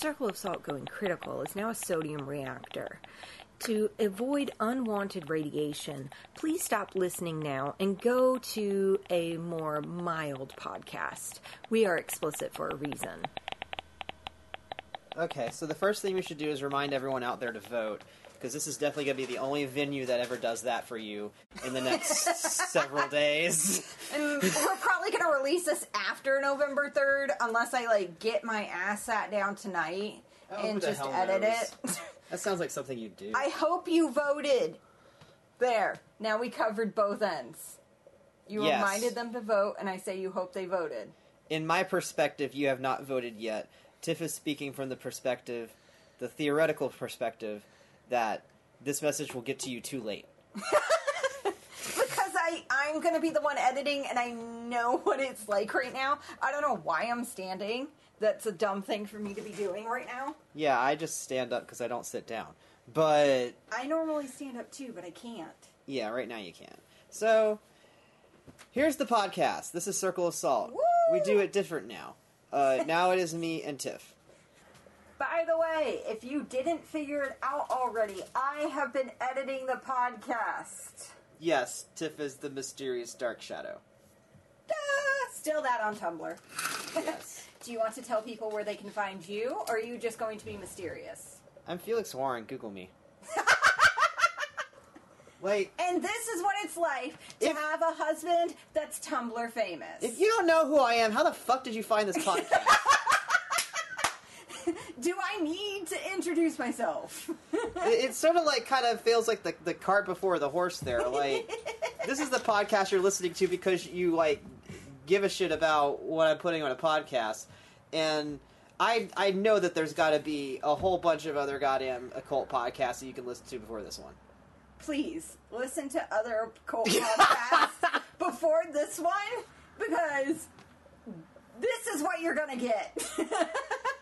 Circle of Salt going critical is now a sodium reactor. To avoid unwanted radiation, please stop listening now and go to a more mild podcast. We are explicit for a reason. Okay, so the first thing we should do is remind everyone out there to vote, because this is definitely going to be the only venue that ever does that for you in the next several days. And we're probably going to release this after November 3rd unless I like get my ass sat down tonight Oh, and just edit knows? it. That sounds like something you do. I hope you voted. There. Now we covered both ends. You Yes. reminded them to vote and I say you hope they voted. in my perspective, you have not voted yet. Tiff is speaking from the perspective, the theoretical perspective, that this message will get to you too late. Because I, I'm going to be the one editing and I know what it's like right now. I don't know why I'm standing. That's a dumb thing for me to be doing right now. Yeah, I just stand up because I don't sit down. But I normally stand up too, but I can't. yeah, right now you can't. So here's the podcast. This is Circle of Salt. Woo! We do it different now. Uh, now it is me and Tiff. By the way, if you didn't figure it out already, I have been editing the podcast. Yes, Tiff is the mysterious dark shadow. Ah, still that on Tumblr. Yes. Do you want to tell people where they can find you, or are you just going to be mysterious? I'm Felix Warren. Google me. like, And this is what it's like to If- have a husband that's Tumblr famous. if you don't know who I am, how the fuck did you find this podcast? Do I need to introduce myself? it, sort of like kind of feels like the, the cart before the horse there. Like, this is the podcast you're listening to because you, like, give a shit about what I'm putting on a podcast. And I, I know that there's got to be a whole bunch of other goddamn occult podcasts that you can listen to before this one. Please listen to other cult podcasts before this one because this is what you're gonna get.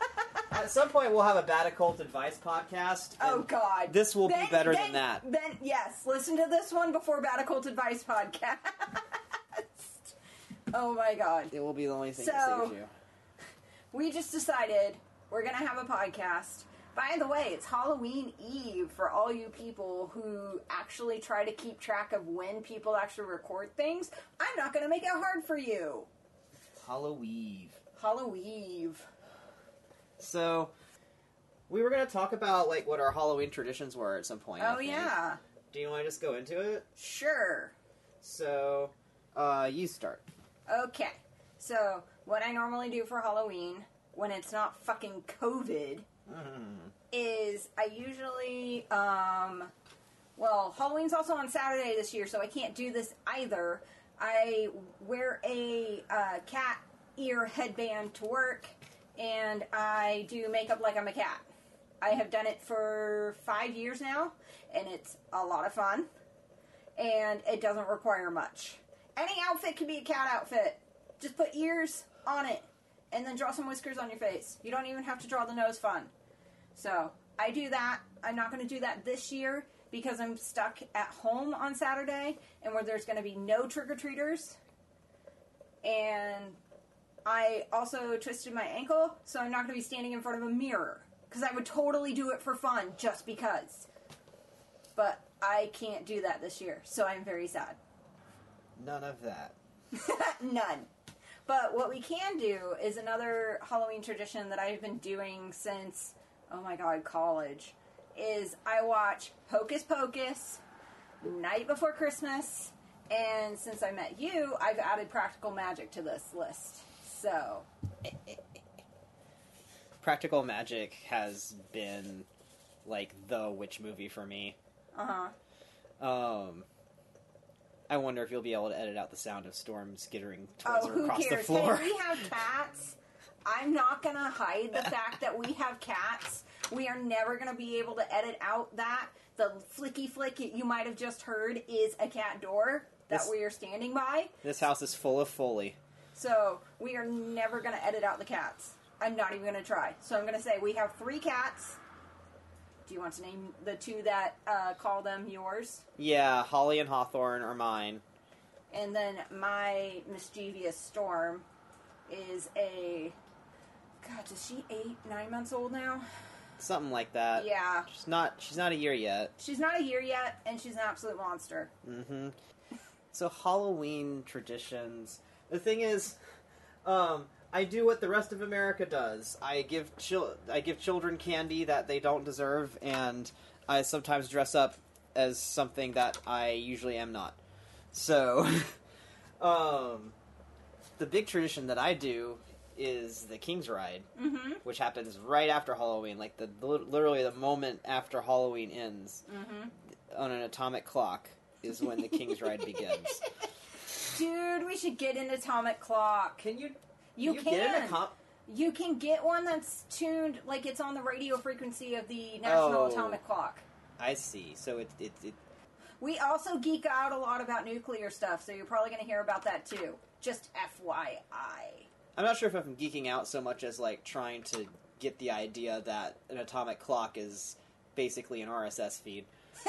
At some point, we'll have a bad occult advice podcast. Oh and God! This will Then- be better then- than that. Then yes, listen to this one before Bad Occult Advice podcast. oh my God! It will be the only thing So- that saves you. We just decided we're gonna have a podcast. By the way, it's Halloween Eve for all you people who actually try to keep track of when people actually record things. I'm not gonna make it hard for you. Halloween. Halloween. So, we were going to talk about like what our Halloween traditions were at some point. Oh yeah, Do you want to just go into it? sure. So, uh, you start. Okay, so what I normally do for Halloween when it's not fucking COVID is I usually, um, well, Halloween's also on Saturday this year, so I can't do this either. I wear a uh, cat ear headband to work, and I do makeup like I'm a cat. I have done it for five years now, and it's a lot of fun, and it doesn't require much. Any outfit can be a cat outfit. Just put ears on it, and then draw some whiskers on your face. You don't even have to draw the nose fun. So I do that. I'm not going to do that this year because I'm stuck at home on Saturday, and where there's going to be no trick or treaters. And I also twisted my ankle, so I'm not going to be standing in front of a mirror because I would totally do it for fun just because. But I can't do that this year, so I'm very sad. None of that. None. But what we can do is another Halloween tradition that I've been doing since, oh my god, college, is I watch Hocus Pocus night before Christmas, and since I met you, I've added Practical Magic to this list. So, Practical Magic has been like the witch movie for me. uh huh. Um, I wonder if you'll be able to edit out the sound of Storm skittering towards Oh, her who across cares? the floor. Hey, we have cats. I'm not gonna hide the fact that we have cats. We are never gonna be able to edit out that the flicky flick you might have just heard is a cat door that This- we are standing by. this house is full of Foley. So we are never gonna edit out the cats. I'm not even gonna try. So I'm gonna say we have three cats. Do you want to name the two that uh, call them yours? Yeah, Holly and Hawthorne are mine. And then my mischievous storm is a God, is she eight, nine months old now? something like that. Yeah. She's not. She's not a year yet. She's not a year yet, and she's an absolute monster. Mm-hmm. So Halloween traditions. The thing is, um, I do what the rest of America does. I give chil- I give children candy that they don't deserve, and I sometimes dress up as something that I usually am not. So, um, the big tradition that I do is the King's Ride, Mm-hmm. which happens right after Halloween, like the literally the moment after Halloween ends Mm-hmm. on an atomic clock is when the King's Ride begins. Dude, we should get an atomic clock. Can you? You, you can. get in a? You can get one that's tuned like it's on the radio frequency of the National Oh. Atomic Clock. I see. So it it, it We also geek out a lot about nuclear stuff, so you're probably going to hear about that too. Just FYI. I'm not sure if I'm geeking out so much as like trying to get the idea that an atomic clock is basically an RSS feed.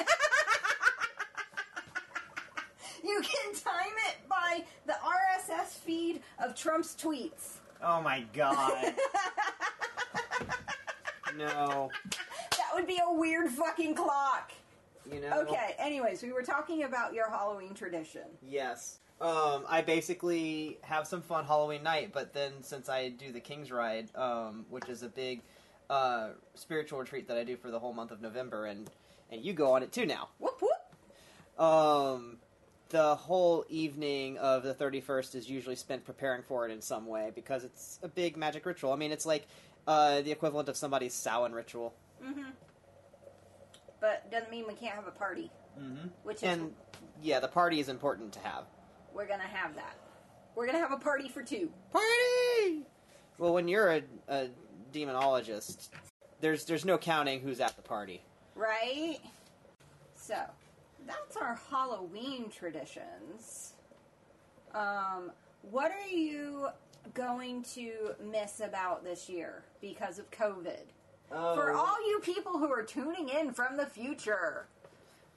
You can time it by the RSS feed of Trump's tweets. Oh my god. no. That would be a weird fucking clock. You know. Okay, anyways, we were talking about your Halloween tradition. Yes. Um, I basically have some fun Halloween night, but then since I do the King's Ride, um, which is a big uh, spiritual retreat that I do for the whole month of November, and and you go on it too now. Whoop whoop. Um, the whole evening of the 31st is usually spent preparing for it in some way because it's a big magic ritual. I mean, it's like uh, the equivalent of somebody's Samhain ritual. Mm-hmm. But doesn't mean we can't have a party, Mm-hmm. which is And yeah, the party is important to have. we're gonna have that. We're gonna have a party for two. Party! Well, when you're a, a demonologist, there's there's no counting who's at the party. Right? So, that's our Halloween traditions. Um, what are you going to miss about this year because of COVID? Oh. For all you people who are tuning in from the future,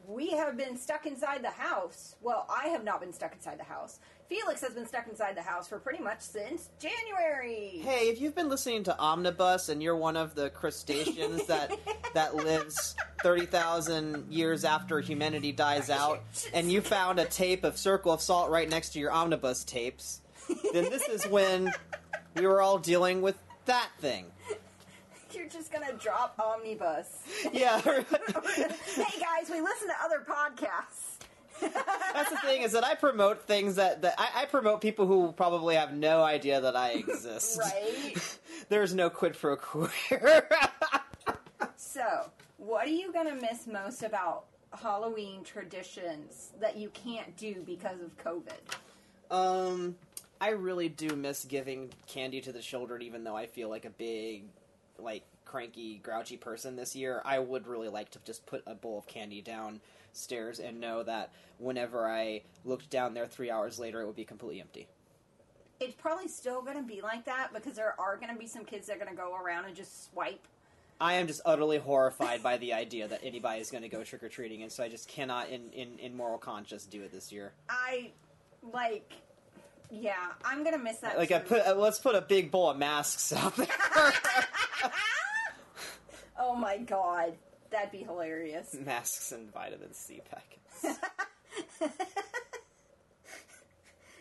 we have been stuck inside the house. Well, I have not been stuck inside the house. Felix has been stuck inside the house for pretty much since January. Hey, if you've been listening to Omnibus and you're one of the crustaceans that that lives thirty thousand years after humanity dies out, and you found a tape of Circle of Salt right next to your Omnibus tapes, then this is when we were all dealing with that thing. You're just gonna drop omnibus. Yeah, hey guys, we listen to other podcasts. That's the thing is that I promote things that, that I, I promote people who probably have no idea that I exist. Right. There's no quid pro quo. So, what are you gonna miss most about Halloween traditions that you can't do because of COVID? Um, I really do miss giving candy to the children, even though I feel like a big, like cranky, grouchy person this year. I would really like to just put a bowl of candy downstairs and know that whenever I looked down there three hours later, it would be completely empty. It's probably still gonna be like that because there are gonna be some kids that are gonna go around and just swipe. I am just utterly horrified by the idea that anybody is going to go trick or treating, and so I just cannot, in, in, in moral conscience, do it this year. I like, yeah, I'm gonna miss that. Like, I put, uh, let's put a big bowl of masks out there. oh my god, that'd be hilarious. masks and vitamin C packets.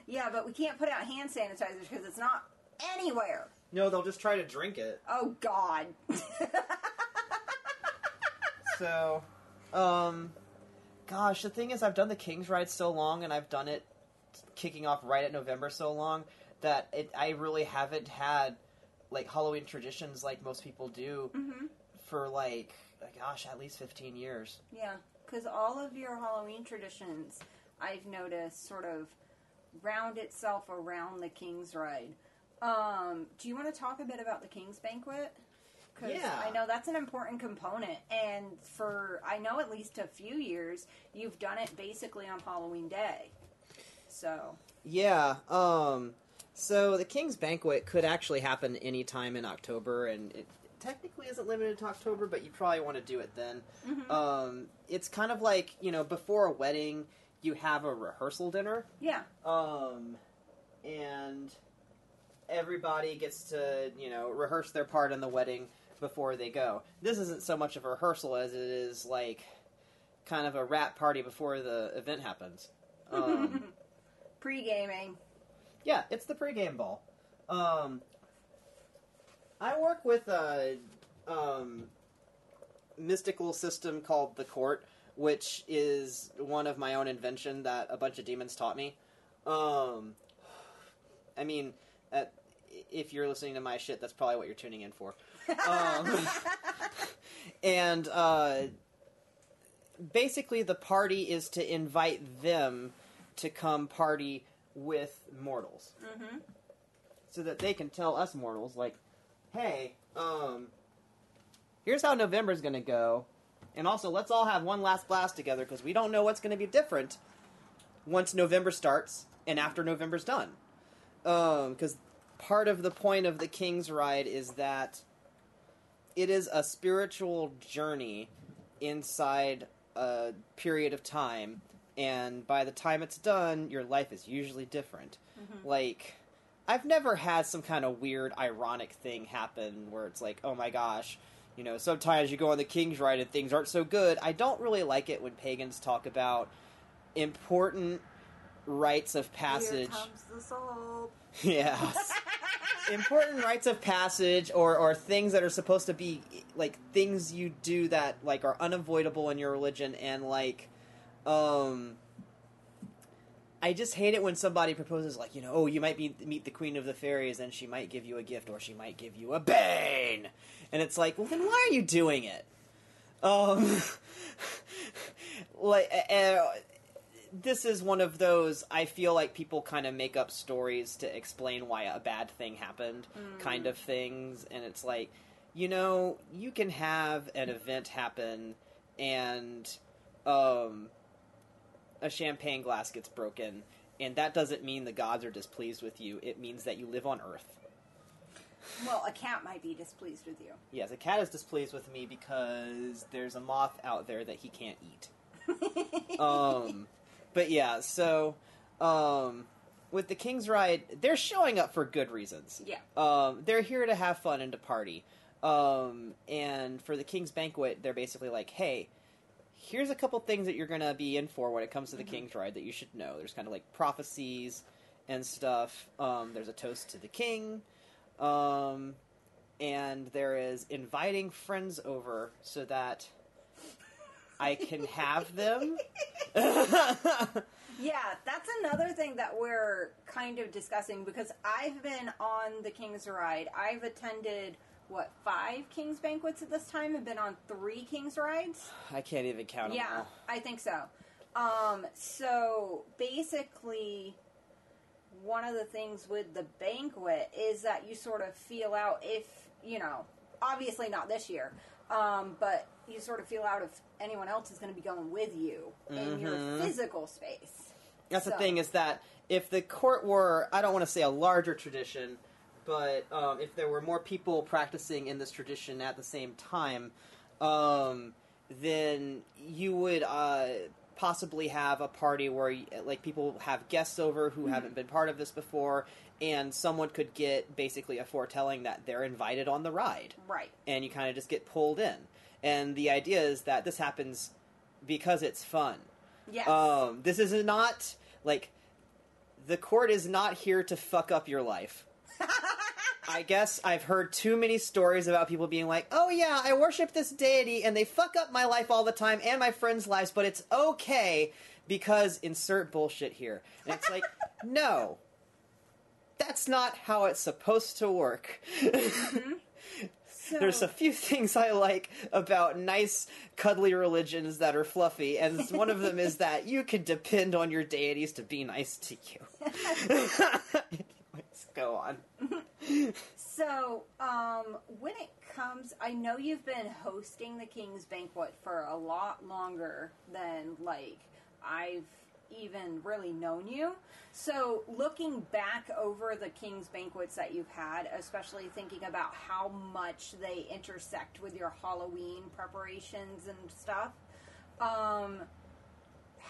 Yeah, but we can't put out hand sanitizers because it's not anywhere. No, they'll just try to drink it. Oh God. So, um, gosh, the thing is, I've done the King's Ride so long, and I've done it kicking off right at November so long that it, I really haven't had like Halloween traditions like most people do hmm for like, gosh, at least fifteen years. Yeah, because all of your Halloween traditions, I've noticed, sort of round itself around the King's Ride. Um, do you want to talk a bit about the King's Banquet? Because Yeah. I know that's an important component, and for I know at least a few years, you've done it basically on Halloween Day. So Yeah. Um. So the King's Banquet could actually happen any time in October, and it technically isn't limited to October, but you probably want to do it then. Um. It's kind of like you know before a wedding, you have a rehearsal dinner. yeah, Um. And everybody gets to you know rehearse their part in the wedding before they go. This isn't so much of a rehearsal as it is like kind of a wrap party before the event happens. Um, Pre gaming. yeah, it's the pre game ball. Um, I work with a um, mystical system called the Court, which is one of my own invention that a bunch of demons taught me. Um, I mean, uh, if you're listening to my shit, that's probably what you're tuning in for. Um, and uh, basically, the party is to invite them to come party with mortals, Mm-hmm. so that they can tell us mortals, like, "Hey, um, here's how November's gonna go." And also, let's all have one last blast together because we don't know what's going to be different once November starts and after November's done. Because part of the point of the King's Ride is that it is a spiritual journey inside a period of time, and by the time it's done, your life is usually different. Like, I've never had some kind of weird, ironic thing happen where it's like, oh my gosh, you know, sometimes you go on the King's Ride and things aren't so good. I don't really like it when pagans talk about important rites of passage. Here comes the salt. Yes. Important rites of passage or, or things that are supposed to be like things you do that like are unavoidable in your religion and like um I just hate it when somebody proposes like, you know, oh, you might be meet the queen of the fairies and she might give you a gift or she might give you a bane. And it's like, well then why are you doing it? Um like uh, this is one of those I feel like people kind of make up stories to explain why a bad thing happened kind of things and it's like you know you can have an event happen and um a champagne glass gets broken and that doesn't mean the gods are displeased with you it means that you live on earth Well, a cat might be displeased with you. yes a cat is displeased with me because there's a moth out there that he can't eat um, but yeah, so um, with the King's Ride, they're showing up for good reasons. Yeah. Um, they're here to have fun and to party. Um, and for the King's Banquet, they're basically like, hey, here's a couple things that you're going to be in for when it comes to the King's Ride that you should know. There's kind of like prophecies and stuff. Um, there's a toast to the king. Um, and there is inviting friends over so that I can have them. Yeah, that's another thing that we're kind of discussing because I've been on the King's Ride. I've attended what five King's banquets at this time, Have been on three King's rides. I can't even count them Yeah, all. I think so. Um, so basically, one of the things with the banquet is that you sort of feel out if you know, obviously not this year, um, but you sort of feel out if anyone else is going to be going with you in your Mhm. physical space. That's the thing is that if the court were, I don't want to say a larger tradition, but um, if there were more people practicing in this tradition at the same time, um, then you would uh, possibly have a party where like people have guests over who haven't been part of this before, and someone could get basically a foretelling that they're invited on the ride Right. and you kind of just get pulled in. And the idea is that this happens because it's fun. Yes. Um, this is not like the court is not here to fuck up your life. I guess I've heard too many stories about people being like, "Oh yeah, I worship this deity and they fuck up my life all the time and my friends' lives, but it's okay because insert bullshit here." And it's like, "No. That's not how it's supposed to work." Mm-hmm. So, There's a few things I like about nice, cuddly religions that are fluffy, and one of them is that you can depend on your deities to be nice to you. Go on. So, um, when it comes, I know you've been hosting the King's Banquet for a lot longer than, like, I've even really known you. So, looking back over the King's Banquets that you've had, especially thinking about how much they intersect with your Halloween preparations and stuff, um,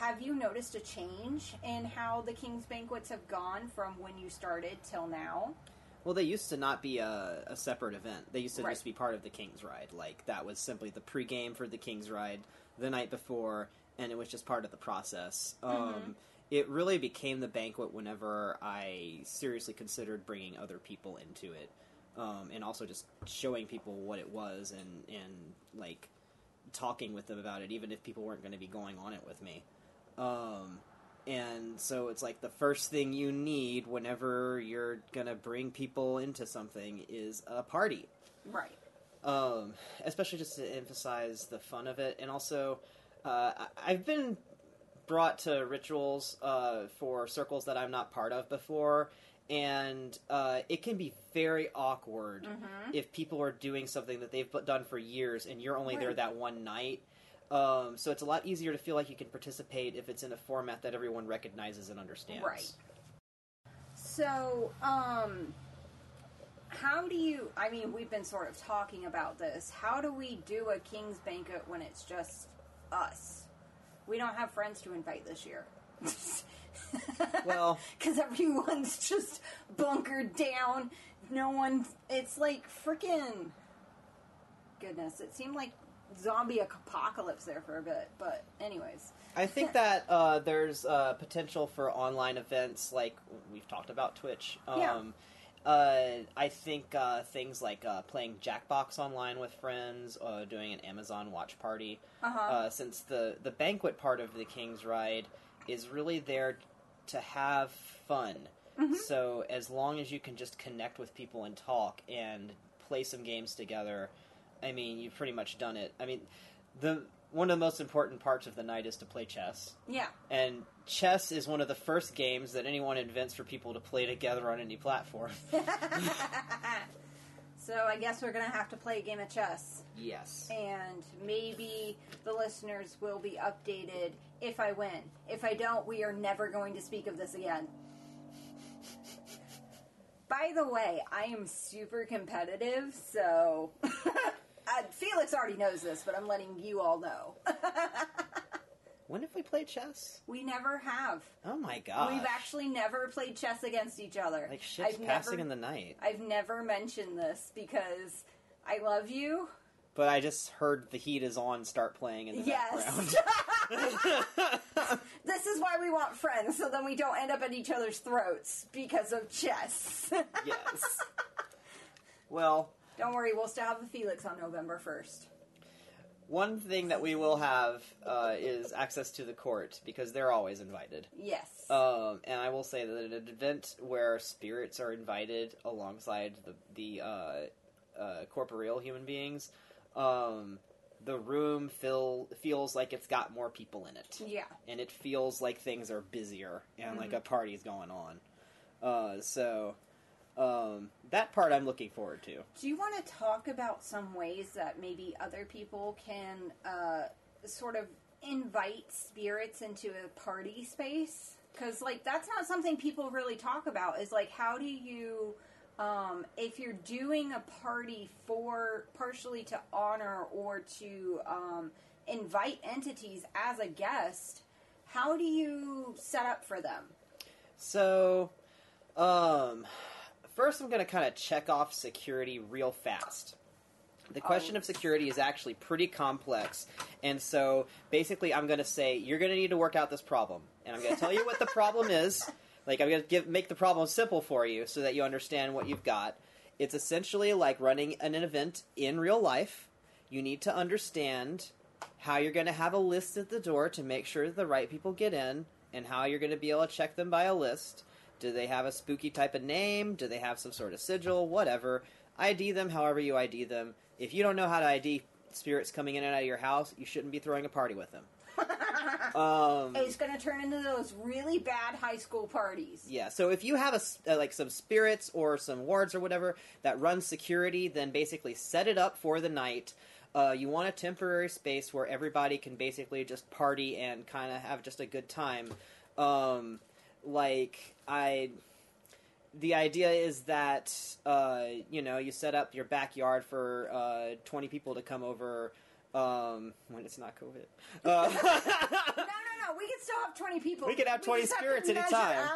have you noticed a change in how the King's Banquets have gone from when you started till now? Well, they used to not be a, a separate event. They used to Right. just be part of the King's Ride. Like that was simply the pregame for the King's Ride the night before, and it was just part of the process. Um, it really became the banquet whenever I seriously considered bringing other people into it, um, and also just showing people what it was and and like talking with them about it, even if people weren't going to be going on it with me. Um, and so it's like the first thing you need whenever you're gonna bring people into something is a party. Right. Um, especially just to emphasize the fun of it, and also uh, I've been brought to rituals uh, for circles that I'm not part of before, and uh, it can be very awkward if people are doing something that they've done for years and you're only there that one night. Um, so it's a lot easier to feel like you can participate if it's in a format that everyone recognizes and understands. Right. So, um, how do you? I mean, we've been sort of talking about this. How do we do a king's banquet when it's just us? We don't have friends to invite this year. Well- because everyone's just bunkered down. No one. It's like freaking. Goodness, it seemed like zombie apocalypse there for a bit. But anyways, I think that uh, there's uh, potential for online events like we've talked about Twitch. Yeah. Um, uh, I think uh, things like uh, playing Jackbox online with friends, uh, doing an Amazon watch party. Uh-huh. Uh, since the the banquet part of the King's Ride is really there to have fun. Mm-hmm. So as long as you can just connect with people and talk and play some games together, I mean, you've pretty much done it. I mean, the one of the most important parts of the night is to play chess. yeah. And chess is one of the first games that anyone invents for people to play together on any platform. So I guess we're gonna have to play a game of chess. yes. and maybe the listeners will be updated if I win. If I don't, we are never going to speak of this again. By the way, I am super competitive, so uh, Felix already knows this, but I'm letting you all know. When have we played chess? we never have. Oh my god. We've actually never played chess against each other. like shit's I've passing never, in the night. I've never mentioned this because I love you. But I just heard the heat is on start playing in the Yes. background. This is why we want friends, so then we don't end up at each other's throats because of chess. yes. Well, don't worry, we'll still have a Felix on November 1st. one thing that we will have uh, is access to the court because they're always invited. Yes. Um, and I will say that at an event where spirits are invited alongside the the uh, uh, corporeal human beings, um, the room feel feels like it's got more people in it, yeah. and it feels like things are busier and like a party's going on. Uh, so um, that part I'm looking forward to. Do you want to talk about some ways that maybe other people can uh, sort of invite spirits into a party space? Because, like, that's not something people really talk about. Is like, how do you, um, if you're doing a party for partially to honor or to um, invite entities as a guest, how do you set up for them? So, um, first I'm going to kind of check off security real fast. The question Oh. of security is actually pretty complex, and so basically I'm going to say you're going to need to work out this problem, and I'm going to tell you what the problem is. Like I'm going to give make the problem simple for you so that you understand what you've got. It's essentially like running an event in real life. You need to understand how you're going to have a list at the door to make sure the right people get in, and how you're going to be able to check them by a list. Do they have a spooky type of name? Do they have some sort of sigil? Whatever. ID them however you ID them. If you don't know how to ID spirits coming in and out of your house, you shouldn't be throwing a party with them. um, It's going to turn into those really bad high school parties. yeah, so if you have a, uh, like some spirits or some wards or whatever that run security, then basically set it up for the night. Uh, you want a temporary space where everybody can basically just party and kind of have just a good time. Um, like I, the idea is that uh, you know you set up your backyard for uh, twenty people to come over um, when it's not COVID. Uh, No, no, no. We could still have twenty people. We could have 20 just to spirits at a time.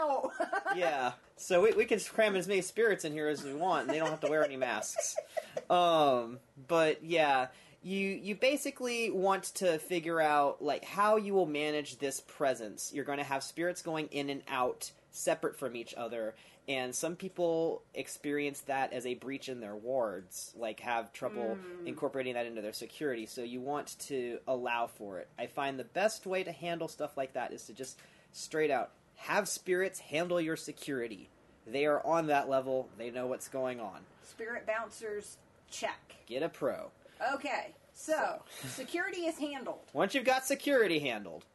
yeah. So we, we can cram as many spirits in here as we want, and they don't have to wear any masks. Um, but yeah, you you basically want to figure out like how you will manage this presence. You're going to have spirits going in and out separate from each other. And some people experience that as a breach in their wards, like have trouble hmm. incorporating that into their security. So you want to allow for it. I find the best way to handle stuff like that is to just straight out have spirits handle your security. They are on that level. They know what's going on. Spirit bouncers, check. Get a pro. Okay, so security is handled. Once you've got security handled,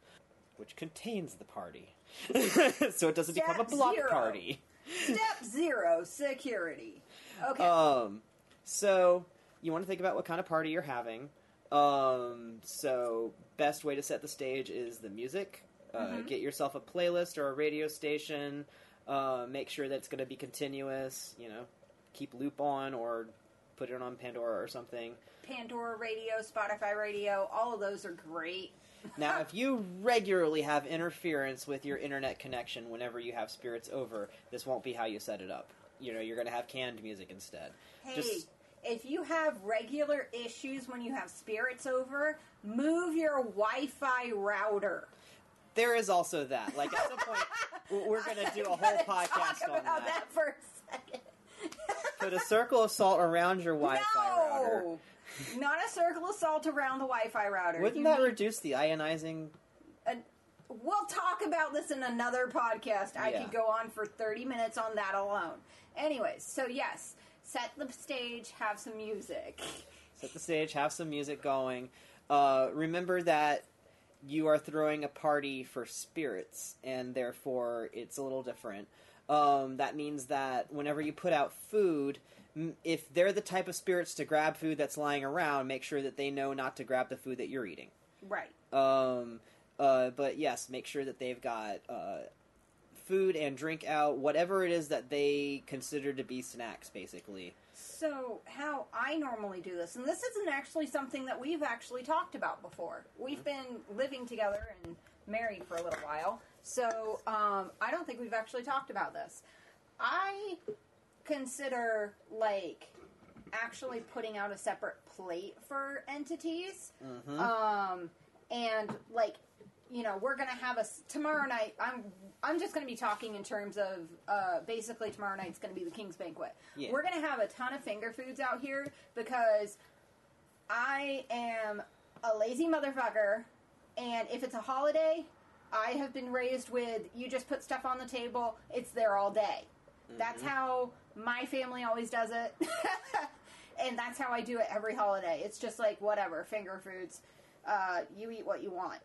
which contains the party, so it doesn't become a block zero. party. Step zero, security. Okay. Um, so you want to think about what kind of party you're having. Um, so best way to set the stage is the music. Uh, Mm-hmm. Get yourself a playlist or a radio station. Uh, make sure that it's going to be continuous. You know, keep loop on or put it on Pandora or something. Pandora Radio, Spotify Radio, all of those are great. Now, if you regularly have interference with your internet connection whenever you have spirits over, this won't be how you set it up. You know, you're going to have canned music instead. Hey, Just if you have regular issues when you have spirits over, move your Wi-Fi router. there is also that. Like at some point, we're going to do a whole podcast talk on about that. that for a second. Put a circle of salt around your Wi-Fi router. no, not a circle of salt around the Wi-Fi router. Wouldn't You that need reduce the ionizing? we'll talk about this in another podcast. I Yeah. could go on for 30 minutes on that alone. Anyways, so yes, set the stage, have some music. Set the stage, have some music going. Uh, remember that you are throwing a party for spirits, and therefore it's a little different. Um, that means that whenever you put out food, if they're the type of spirits to grab food that's lying around, make sure that they know not to grab the food that you're eating. Right. Um, uh, but yes, make sure that they've got uh, food and drink out, whatever it is that they consider to be snacks, basically. So, how I normally do this, and this isn't actually something that we've actually talked about before. We've been living together and married for a little while, so um, I don't think we've actually talked about this. I consider, like, actually putting out a separate plate for entities. Um, and, like, you know, we're gonna have a tomorrow night. I'm I'm just gonna be talking in terms of uh, basically tomorrow night's gonna be the King's Banquet. Yeah. We're gonna have a ton of finger foods out here because I am a lazy motherfucker, and if it's a holiday, I have been raised with you just put stuff on the table, it's there all day. That's how my family always does it. and that's how I do it every holiday. It's just like whatever, finger foods. Uh, you eat what you want.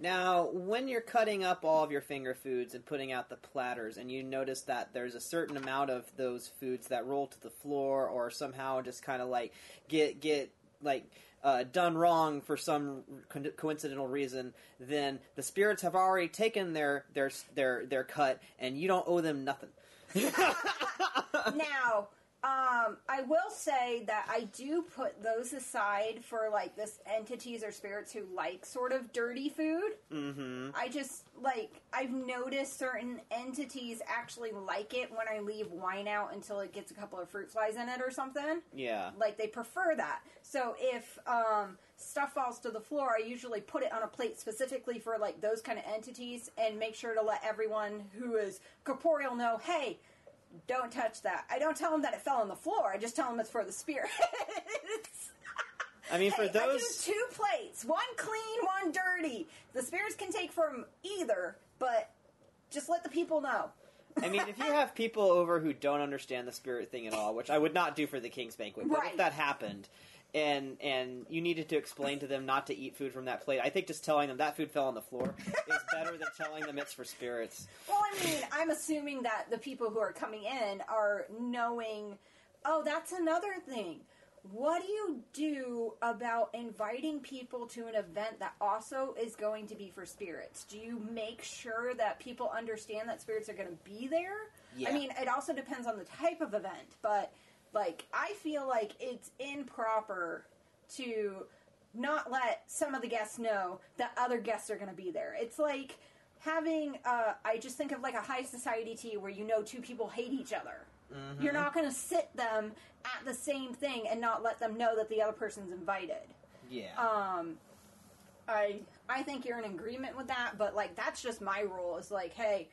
Now, when you're cutting up all of your finger foods and putting out the platters, and you notice that there's a certain amount of those foods that roll to the floor, or somehow just kind of like get get like uh, done wrong for some co- coincidental reason, then the spirits have already taken their their their their cut, and you don't owe them nothing. now, um, I will say that I do put those aside for like this entities or spirits who like sort of dirty food. Mm-hmm. I just like I've noticed certain entities actually like it when I leave wine out until it gets a couple of fruit flies in it or something. Yeah. Like they prefer that. So if um, stuff falls to the floor, I usually put it on a plate specifically for like those kind of entities and make sure to let everyone who is corporeal know, hey, don't touch that. I don't tell them that it fell on the floor. I just tell them it's for the spirits. I mean, for Hey, those. Two plates, one clean, one dirty. The spirits can take from either, but just let the people know. I mean, if you have people over who don't understand the spirit thing at all, which I would not do for the King's Banquet, but Right. if that happened, and and you needed to explain to them not to eat food from that plate, I think just telling them that food fell on the floor is better than telling them it's for spirits. Well, I mean, I'm assuming that the people who are coming in are knowing. Oh, that's another thing. What do you do about inviting people to an event that also is going to be for spirits? Do you make sure that people understand that spirits are going to be there? Yeah. I mean, it also depends on the type of event, but like I feel like it's improper to not let some of the guests know that other guests are going to be there. It's like having, uh, I just think of like a high society tea where you know two people hate each other. You're not going to sit them at the same thing and not let them know that the other person's invited. Yeah. Um, I I think you're in agreement with that, but like that's just my rule. Is like, hey,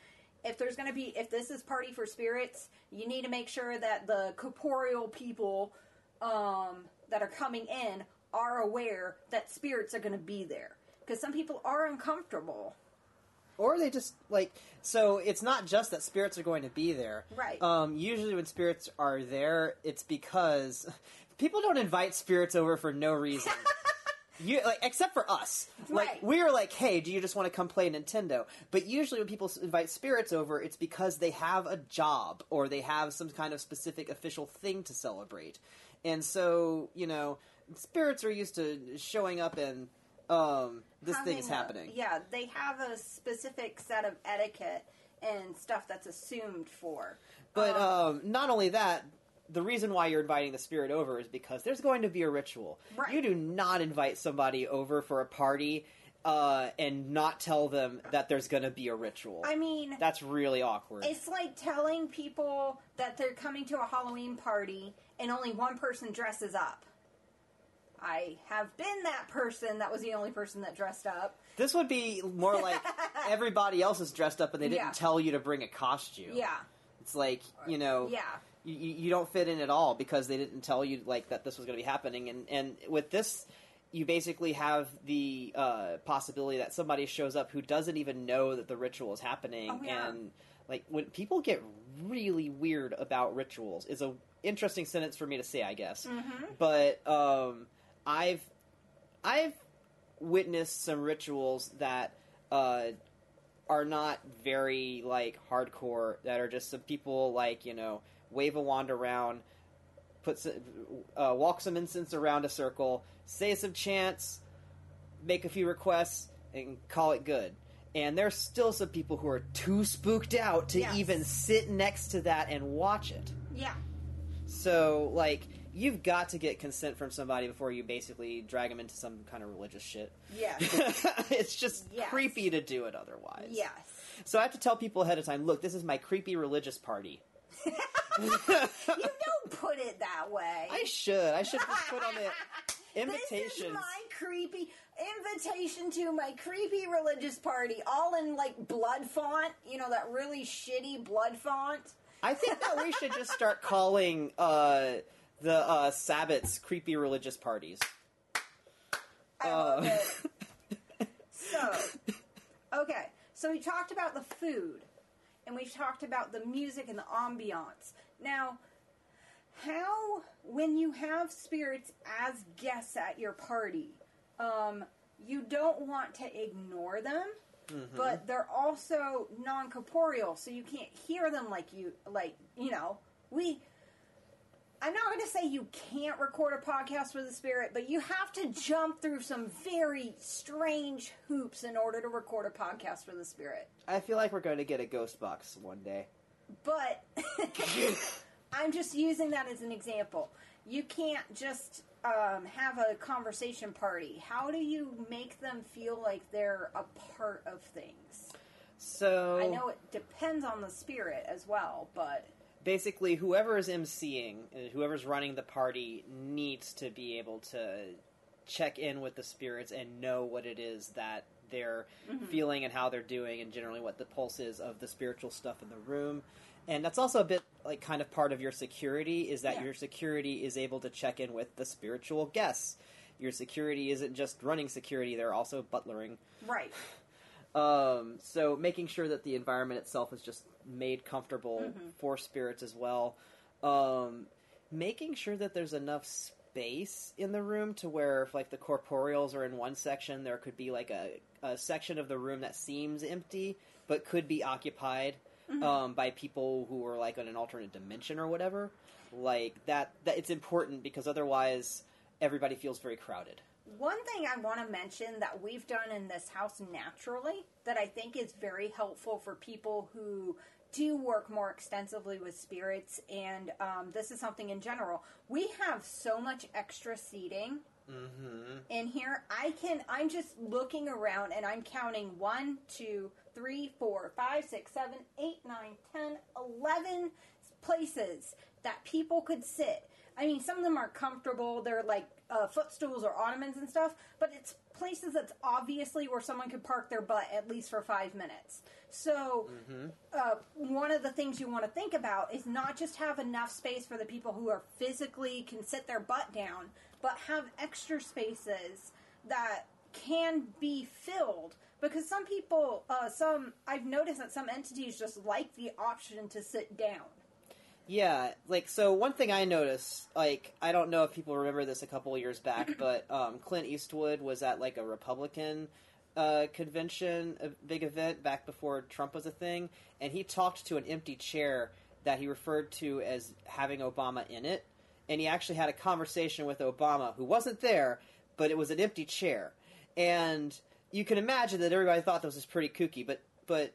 if there's gonna be if this is party for spirits, you need to make sure that the corporeal people um, that are coming in are aware that spirits are gonna be there because some people are uncomfortable. or they just like so it's not just that spirits are going to be there Right. um, usually when spirits are there it's because people don't invite spirits over for no reason you like except for us like Right. we're like hey do you just want to come play nintendo but usually when people invite spirits over it's because they have a job or they have some kind of specific official thing to celebrate and so you know spirits are used to showing up and um, this thing is Having a- happening yeah, they have a specific set of etiquette and stuff that's assumed for. But um, not only that, the reason why you're inviting the spirit over is because there's going to be a ritual. Right. You do not invite somebody over for a party uh, and not tell them that there's going to be a ritual. I mean, That's really awkward. It's like telling people that they're coming to a Halloween party and only one person dresses up. I have been that person that was the only person that dressed up. This would be more like everybody else is dressed up and they didn't Yeah. tell you to bring a costume. Yeah. It's like, you know, Yeah. You, you don't fit in at all because they didn't tell you like that this was going to be happening and and with this you basically have the uh, possibility that somebody shows up who doesn't even know that the ritual is happening Oh, yeah. and like when people get really weird about rituals is a interesting sentence for me to say i guess Mm-hmm. but um, i've i've witnessed some rituals that uh, are not very like hardcore that are just some people like you know wave a wand around put uh, walk some incense around a circle say some chants make a few requests and call it good and there's still some people who are too spooked out to Yes. even sit next to that and watch it Yeah. so like you've got to get consent from somebody before you basically drag them into some kind of religious shit Yeah. it's just Yes. creepy to do it otherwise yes. so I have to tell people ahead of time, look, this is my creepy religious party. You don't put it that way. I should. I should just put on the This is my creepy invitation to my creepy religious party, all in like blood font. You know that really shitty blood font. I think that we should just start calling uh, the uh, Sabbats creepy religious parties. I Uh. love it. So, okay. So we talked about the food, and we've talked about the music and the ambiance. Now, how when you have spirits as guests at your party, um, you don't want to ignore them, but they're also non corporeal, so you can't hear them like you like you know we. I'm not going to say you can't record a podcast with a spirit, but you have to jump through some very strange hoops in order to record a podcast with a spirit. I feel like we're going to get a ghost box one day. But I'm just using that as an example. You can't just um, have a conversation party. How do you make them feel like they're a part of things? So I know it depends on the spirit as well, but basically, whoever is emceeing, uh, whoever's running the party, needs to be able to check in with the spirits and know what it is that they're feeling and how they're doing, and generally what the pulse is of the spiritual stuff in the room. And that's also a bit like kind of part of your security is that Yeah. your security is able to check in with the spiritual guests. Your security isn't just running security; they're also butlering. right. Um, so making sure that the environment itself is just made comfortable for spirits as well. Um, making sure that there's enough space in the room to where if like the corporeals are in one section, there could be like a, a section of the room that seems empty but could be occupied um, by people who are like on an alternate dimension or whatever. Like that, that it's important because otherwise everybody feels very crowded. One thing I want to mention that we've done in this house naturally that I think is very helpful for people who do work more extensively with spirits, and um, this is something in general. We have so much extra seating Mm-hmm. in here i can i'm just looking around and i'm counting one two three four five six seven eight nine ten eleven places that people could sit i mean some of them are comfortable they're like uh, footstools or ottomans and stuff but it's places that's obviously where someone could park their butt at least for five minutes so uh, one of the things you want to think about is not just have enough space for the people who are physically can sit their butt down, but have extra spaces that can be filled. Because some people, uh, some I've noticed that some entities just like the option to sit down. Yeah, like so. One thing I noticed, like I don't know if people remember this a couple of years back, but um, Clint Eastwood was at like a Republican uh, convention, a big event back before Trump was a thing, and he talked to an empty chair that he referred to as having Obama in it, and he actually had a conversation with Obama, who wasn't there, but it was an empty chair, and you can imagine that everybody thought this was pretty kooky, but but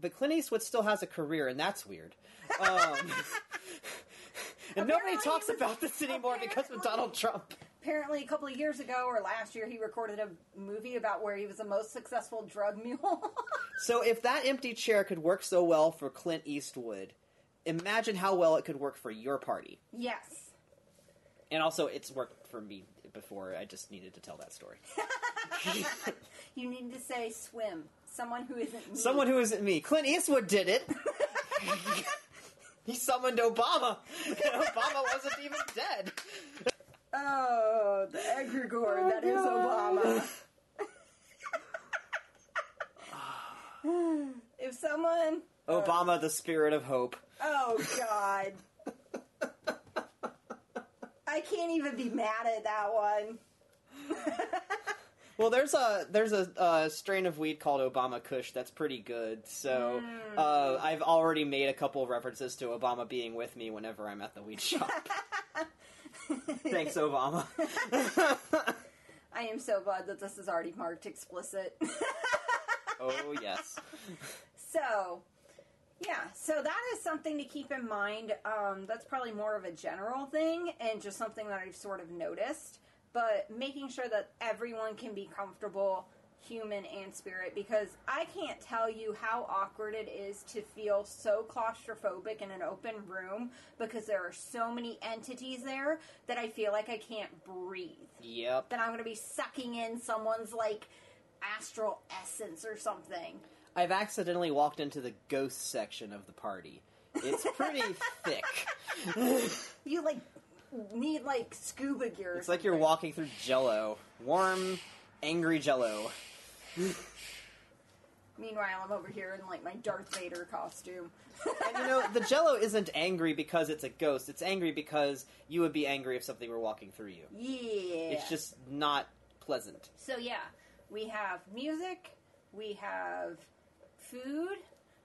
but Clint Eastwood still has a career, and that's weird. Um, and nobody talks was- about this anymore because of Donald Trump. Apparently, a couple of years ago or last year, he recorded a movie about where he was the most successful drug mule. So if that empty chair could work so well for Clint Eastwood, imagine how well it could work for your party. yes. And also, it's worked for me before. I just needed to tell that story. You need to say swim. Someone who isn't me. Someone who isn't me. Clint Eastwood did it. he summoned Obama, and Obama wasn't even dead. Oh, the egregore oh, that is Obama. if someone. Uh, Obama, the spirit of hope. Oh, God. I can't even be mad at that one. Well, there's a there's a, uh strain of weed called Obama Kush that's pretty good. So uh, I've already made a couple of references to Obama being with me whenever I'm at the weed shop. Thanks, Obama. I am so glad that this is already marked explicit. oh yes. So, yeah, so that is something to keep in mind. Um, that's probably more of a general thing and just something that I've sort of noticed. But making sure that everyone can be comfortable, human and spirit, because I can't tell you how awkward it is to feel so claustrophobic in an open room because there are so many entities there that I feel like I can't breathe Yep. that I'm going to be sucking in someone's like astral essence or something. I've accidentally walked into the ghost section of the party. It's pretty thick. You like need like scuba gear. It's like you're walking through Jello, warm, angry Jello. Meanwhile, I'm over here in like my Darth Vader costume. And you know, the Jello isn't angry because it's a ghost. It's angry because you would be angry if something were walking through you. yeah. It's just not pleasant. so yeah. We have music. We have food.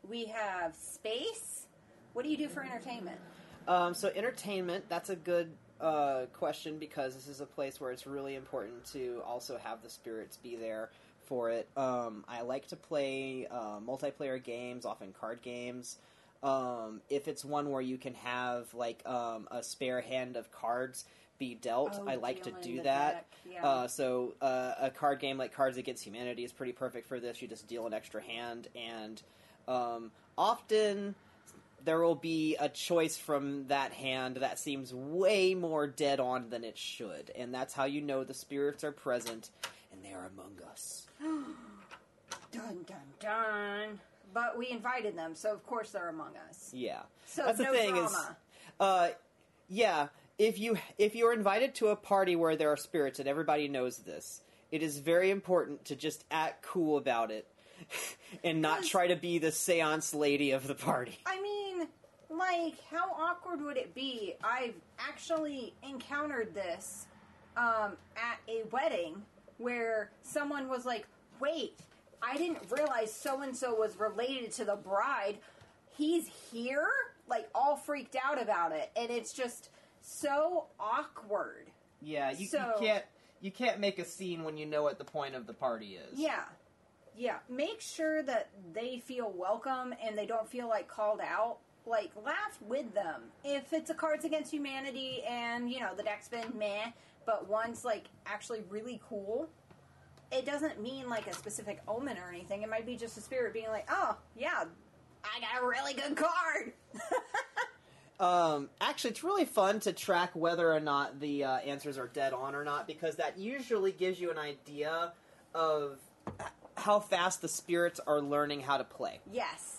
We have space. What do you do for entertainment? Um, so entertainment, that's a good uh, question because this is a place where it's really important to also have the spirits be there for it. Um, I like to play uh, multiplayer games, often card games. Um, if it's one where you can have like um, a spare hand of cards be dealt, Oh, I like to do that. yeah. Uh, so uh, a card game like Cards Against Humanity is pretty perfect for this. You just deal an extra hand, and um, often there will be a choice from that hand that seems way more dead on than it should, and that's how you know the spirits are present and they are among us. Dun dun dun. But we invited them, so of course they're among us. Yeah, So that's the no thing is, uh, yeah. If you if you're invited to a party where there are spirits and everybody knows this, it is very important to just act cool about it and not try to be the seance lady of the party. I mean, like, how awkward would it be? I've actually encountered this um, at a wedding where someone was like, wait, I didn't realize so and so was related to the bride. He's here? Like, all freaked out about it. And it's just so awkward. Yeah, you, So- you can't you can't make a scene when you know what the point of the party is. Yeah. Yeah. Make sure that they feel welcome and they don't feel like called out like laugh with them. If it's a Cards Against Humanity and you know the deck's been meh, but one's like actually really cool, it doesn't mean like a specific omen or anything. It might be just a spirit being like, oh yeah, I got a really good card. Um, actually, it's really fun to track whether or not the uh, answers are dead on or not because that usually gives you an idea of how fast the spirits are learning how to play. yes.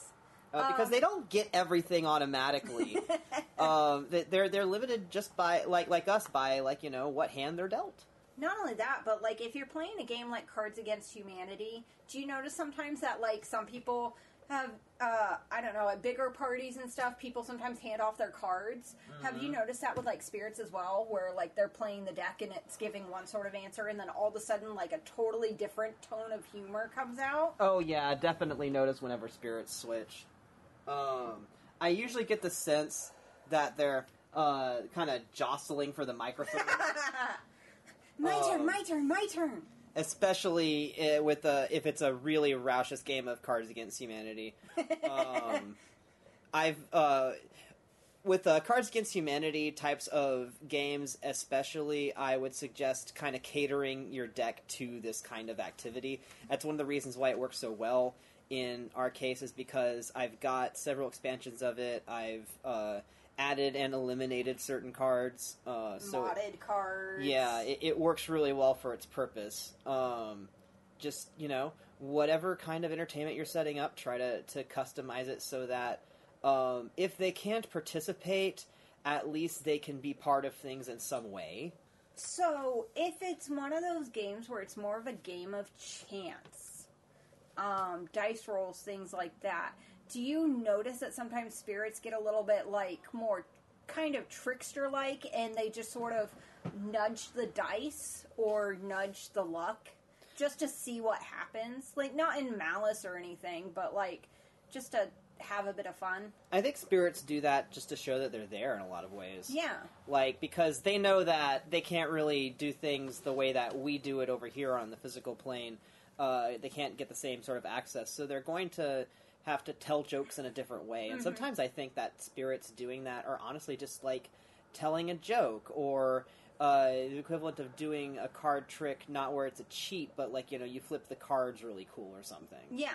Uh, because Um, they don't get everything automatically. um, they- they're they're limited just by like like us by like you know what hand they're dealt. Not only that, but like if you're playing a game like Cards Against Humanity, do you notice sometimes that like some people have uh I don't know, at bigger parties and stuff, people sometimes hand off their cards. Have you noticed that with like spirits as well, where like they're playing the deck and it's giving one sort of answer and then all of a sudden like a totally different tone of humor comes out? Oh yeah, I definitely notice whenever spirits switch. Um, I usually get the sense that they're uh, kind of jostling for the microphone. My Um, turn, my turn, my turn. especially uh, with a, if it's a really raucous game of Cards Against Humanity. Um, I've uh, with uh, Cards Against Humanity types of games, especially, I would suggest kind of catering your deck to this kind of activity. That's one of the reasons why it works so well in our case is because I've got several expansions of it. I've uh, added and eliminated certain cards. Uh, so Modded cards. yeah, it, it works really well for its purpose. Um, just you know, whatever kind of entertainment you're setting up, try to to customize it so that um, if they can't participate, at least they can be part of things in some way. So, if it's one of those games where it's more of a game of chance, um, dice rolls, things like that, do you notice that sometimes spirits get a little bit like more kind of trickster like and they just sort of nudge the dice or nudge the luck just to see what happens? Like, not in malice or anything, but like just to have a bit of fun. I think spirits do that just to show that they're there in a lot of ways. Yeah. like because they know that they can't really do things the way that we do it over here on the physical plane. Uh, they can't get the same sort of access, so they're going to have to tell jokes in a different way. And sometimes I think that spirits doing that are honestly just like telling a joke or. Uh, the equivalent of doing a card trick, not where it's a cheat, but like you know, you flip the cards really cool or something. Yeah.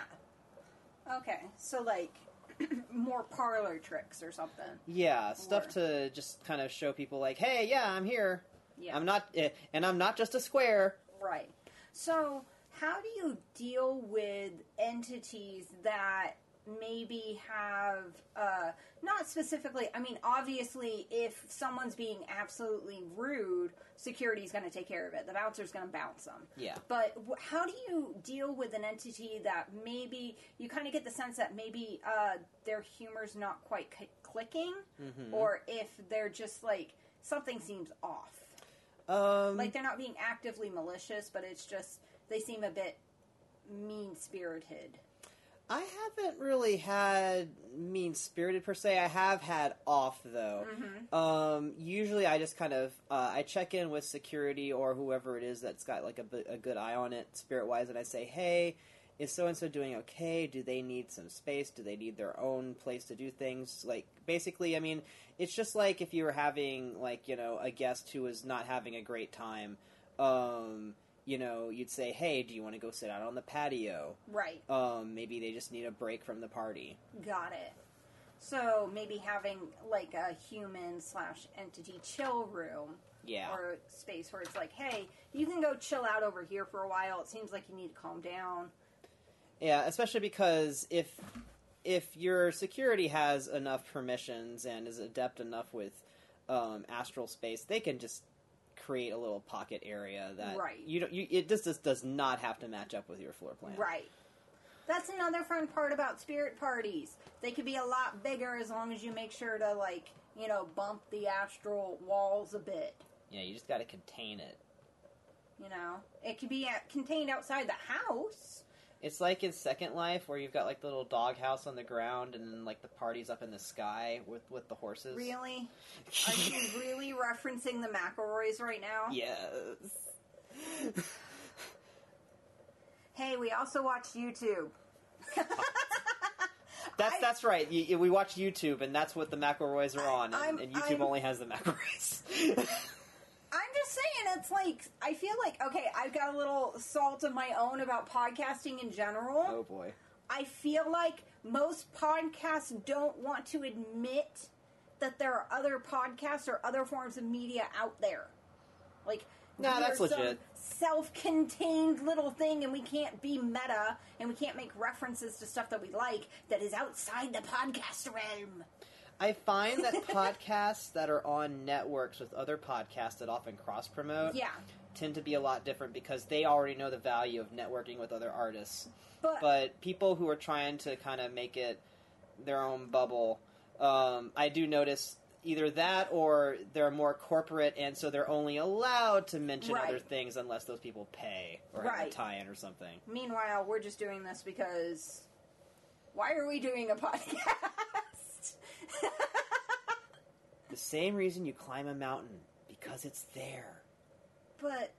Okay. So like more parlor tricks or something. Yeah, stuff Or- to just kind of show people like, hey, yeah, I'm here. Yeah. I'm not, eh, and I'm not just a square. Right. So how do you deal with entities that maybe have uh, not specifically i mean obviously if someone's being absolutely rude security's going to take care of it the bouncer's going to bounce them Yeah. but wh- how do you deal with an entity that maybe you kind of get the sense that maybe uh, their humor's not quite c- clicking Mm-hmm. or if they're just like something seems off Um, like they're not being actively malicious, but it's just they seem a bit mean spirited. I haven't really had mean spirited per se. I have had off though. Um, usually, I just kind of uh, I check in with security or whoever it is that's got like a, a good eye on it, spirit wise, and I say, hey. Is so and so doing okay? Do they need some space? Do they need their own place to do things? Like, basically, I mean, it's just like if you were having, like, you know, a guest who was not having a great time. Um, you know, you'd say, hey, do you want to go sit out on the patio? Right. Um, maybe they just need a break from the party. Got it. So maybe having like a human slash entity chill room Yeah. or space where it's like, hey, you can go chill out over here for a while. It seems like you need to calm down. Yeah, especially because if if your security has enough permissions and is adept enough with um, astral space, they can just create a little pocket area that Right. you don't. You, it just, just does not have to match up with your floor plan. Right. That's another fun part about spirit parties. They could be a lot bigger as long as you make sure to like, you know, bump the astral walls a bit. Yeah, you just got to contain it. You know, it could be uh, contained outside the house. It's like in Second Life where you've got like the little doghouse on the ground and then like the party's up in the sky with with the horses. Really? Are you really referencing the McElroys right now? Yes. Hey, we also watch YouTube. That's I- that's right. You, we watch YouTube, and that's what the McElroys are on, and, and YouTube I'm- only has the McElroys. I'm just saying, it's like I feel like okay, I've got a little salt of my own about podcasting in general. oh boy. I feel like most podcasts don't want to admit that there are other podcasts or other forms of media out there. Like, Nah, we're that's some legit. Self-contained little thing, and we can't be meta, and we can't make references to stuff that we like that is outside the podcast realm. I find that podcasts that are on networks with other podcasts that often cross promote Yeah, tend to be a lot different because they already know the value of networking with other artists. but, But people who are trying to kind of make it their own bubble, um, I do notice either that or they're more corporate and so they're only allowed to mention Right. other things unless those people pay or have a Right. tie-in or something. meanwhile, we're just doing this because why are we doing a podcast? The same reason you climb a mountain because it's there. but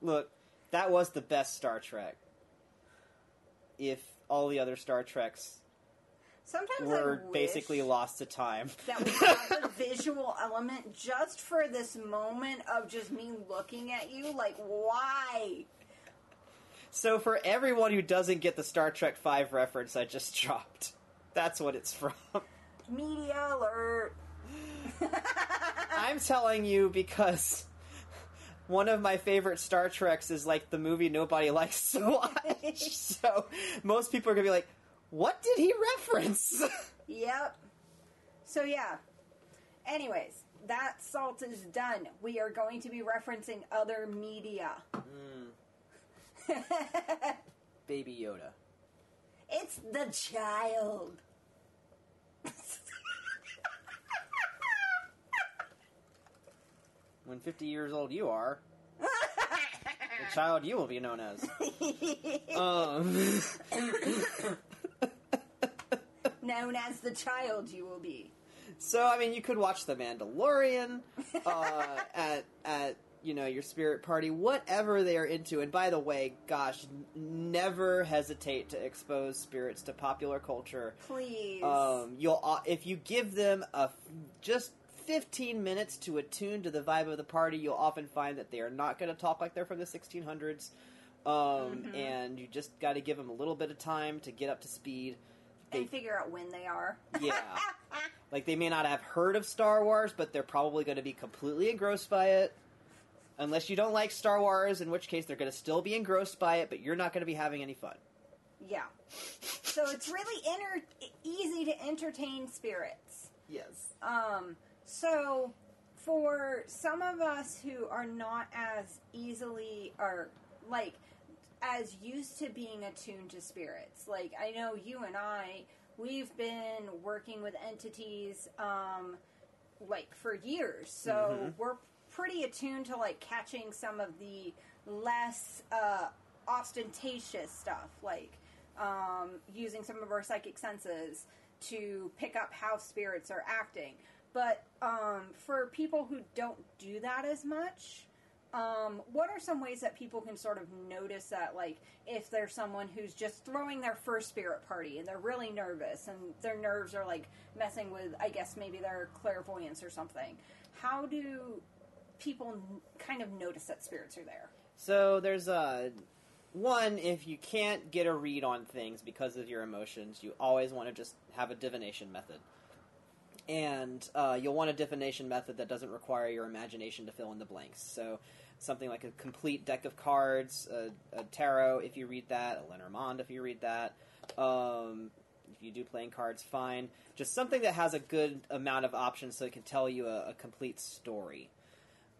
Look, that was the best Star Trek. If all the other Star Treks sometimes were basically lost to time. that we got the visual element just for this moment of just me looking at you like why So for everyone who doesn't get the Star Trek 5 reference I just dropped, that's what it's from. media alert I'm telling you because one of my favorite Star Treks is like the movie nobody likes so much. so most people are going to be like, "What did he reference?" yep so yeah anyways that salt is done we are going to be referencing other media hmm. Baby Yoda. it's the child When 50 years old you are, the child you will be known as. um known as the child you will be So I mean, you could watch The Mandalorian uh, at at you know your spirit party, whatever they are into. And by the way, gosh, n- never hesitate to expose spirits to popular culture. please Um, you'll uh, if you give them a f- just. 15 minutes to attune to the vibe of the party, you'll often find that they are not going to talk like they're from the 1600s. Um, And you just got to give them a little bit of time to get up to speed. They and figure out when they are yeah. like they may not have heard of Star Wars, but they're probably going to be completely engrossed by it. Unless you don't like Star Wars, in which case they're going to still be engrossed by it, but you're not going to be having any fun. Yeah. So it's really enter- easy to entertain spirits. Yes. Um, so for some of us who are not as easily or like as used to being attuned to spirits, like I know you and I, we've been working with entities um, like for years, so Mhm. we're pretty attuned to like catching some of the less uh, ostentatious stuff, like um, using some of our psychic senses to pick up how spirits are acting. But um, for people who don't do that as much, um, what are some ways that people can sort of notice that, like, if there's someone who's just throwing their first spirit party and they're really nervous and their nerves are like messing with, I guess maybe their clairvoyance or something? How do people kind of notice that spirits are there? So there's a one if you can't get a read on things because of your emotions, you always want to just have a divination method. And uh, you'll want a divination method that doesn't require your imagination to fill in the blanks. So something like a complete deck of cards, a, a tarot if you read that, a Lenormand if you read that. Um, if you do playing cards, fine. Just something that has a good amount of options so it can tell you a, a complete story.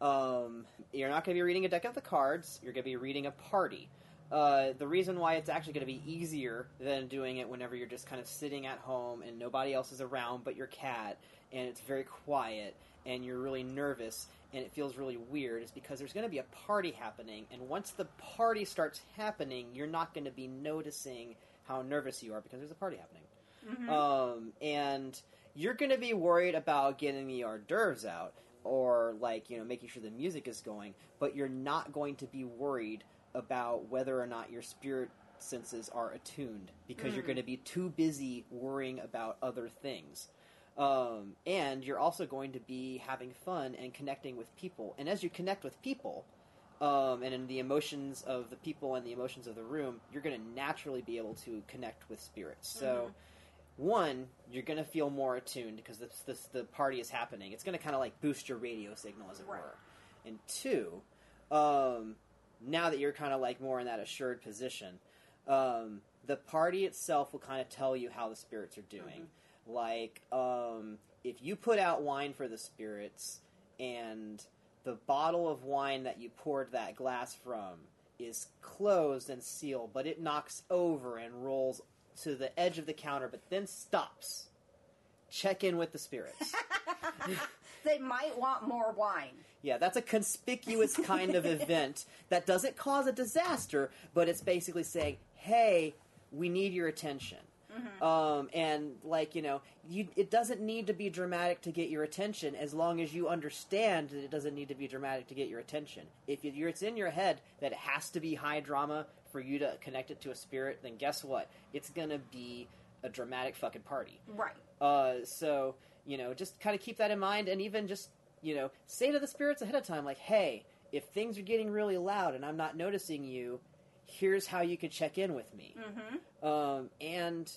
Um, you're not going to be reading a deck of the cards. You're going to be reading a party. Uh, the reason why it's actually going to be easier than doing it whenever you're just kind of sitting at home and nobody else is around but your cat, and it's very quiet, and you're really nervous, and it feels really weird, is because there's going to be a party happening, and once the party starts happening, you're not going to be noticing how nervous you are because there's a party happening. Um, and you're going to be worried about getting the hors d'oeuvres out or like you know making sure the music is going, but you're not going to be worried about whether or not your spirit senses are attuned because you're going to be too busy worrying about other things. Um, and you're also going to be having fun and connecting with people. And as you connect with people, um, and in the emotions of the people and the emotions of the room, you're going to naturally be able to connect with spirits. So, one, you're going to feel more attuned because this, this, the party is happening. It's going to kind of like boost your radio signal, as it Right. were. And two, um, now that you're kind of like more in that assured position, um, the party itself will kind of tell you how the spirits are doing. Like, um, if you put out wine for the spirits and the bottle of wine that you poured that glass from is closed and sealed, but it knocks over and rolls to the edge of the counter, but then stops. Check in with the spirits. They might want more wine. Yeah, that's a conspicuous kind of event that doesn't cause a disaster, but it's basically saying, "Hey, we need your attention." Um, and like you know, you, it doesn't need to be dramatic to get your attention, as long as you understand that it doesn't need to be dramatic to get your attention. If you- it's in your head that it has to be high drama for you to connect it to a spirit, then guess what? It's gonna be a dramatic fucking party. Right. Uh, so you know, just kind of keep that in mind, and even just you know, say to the spirits ahead of time, like, "Hey, if things are getting really loud and I'm not noticing you, here's how you could check in with me." Mm-hmm. Um, and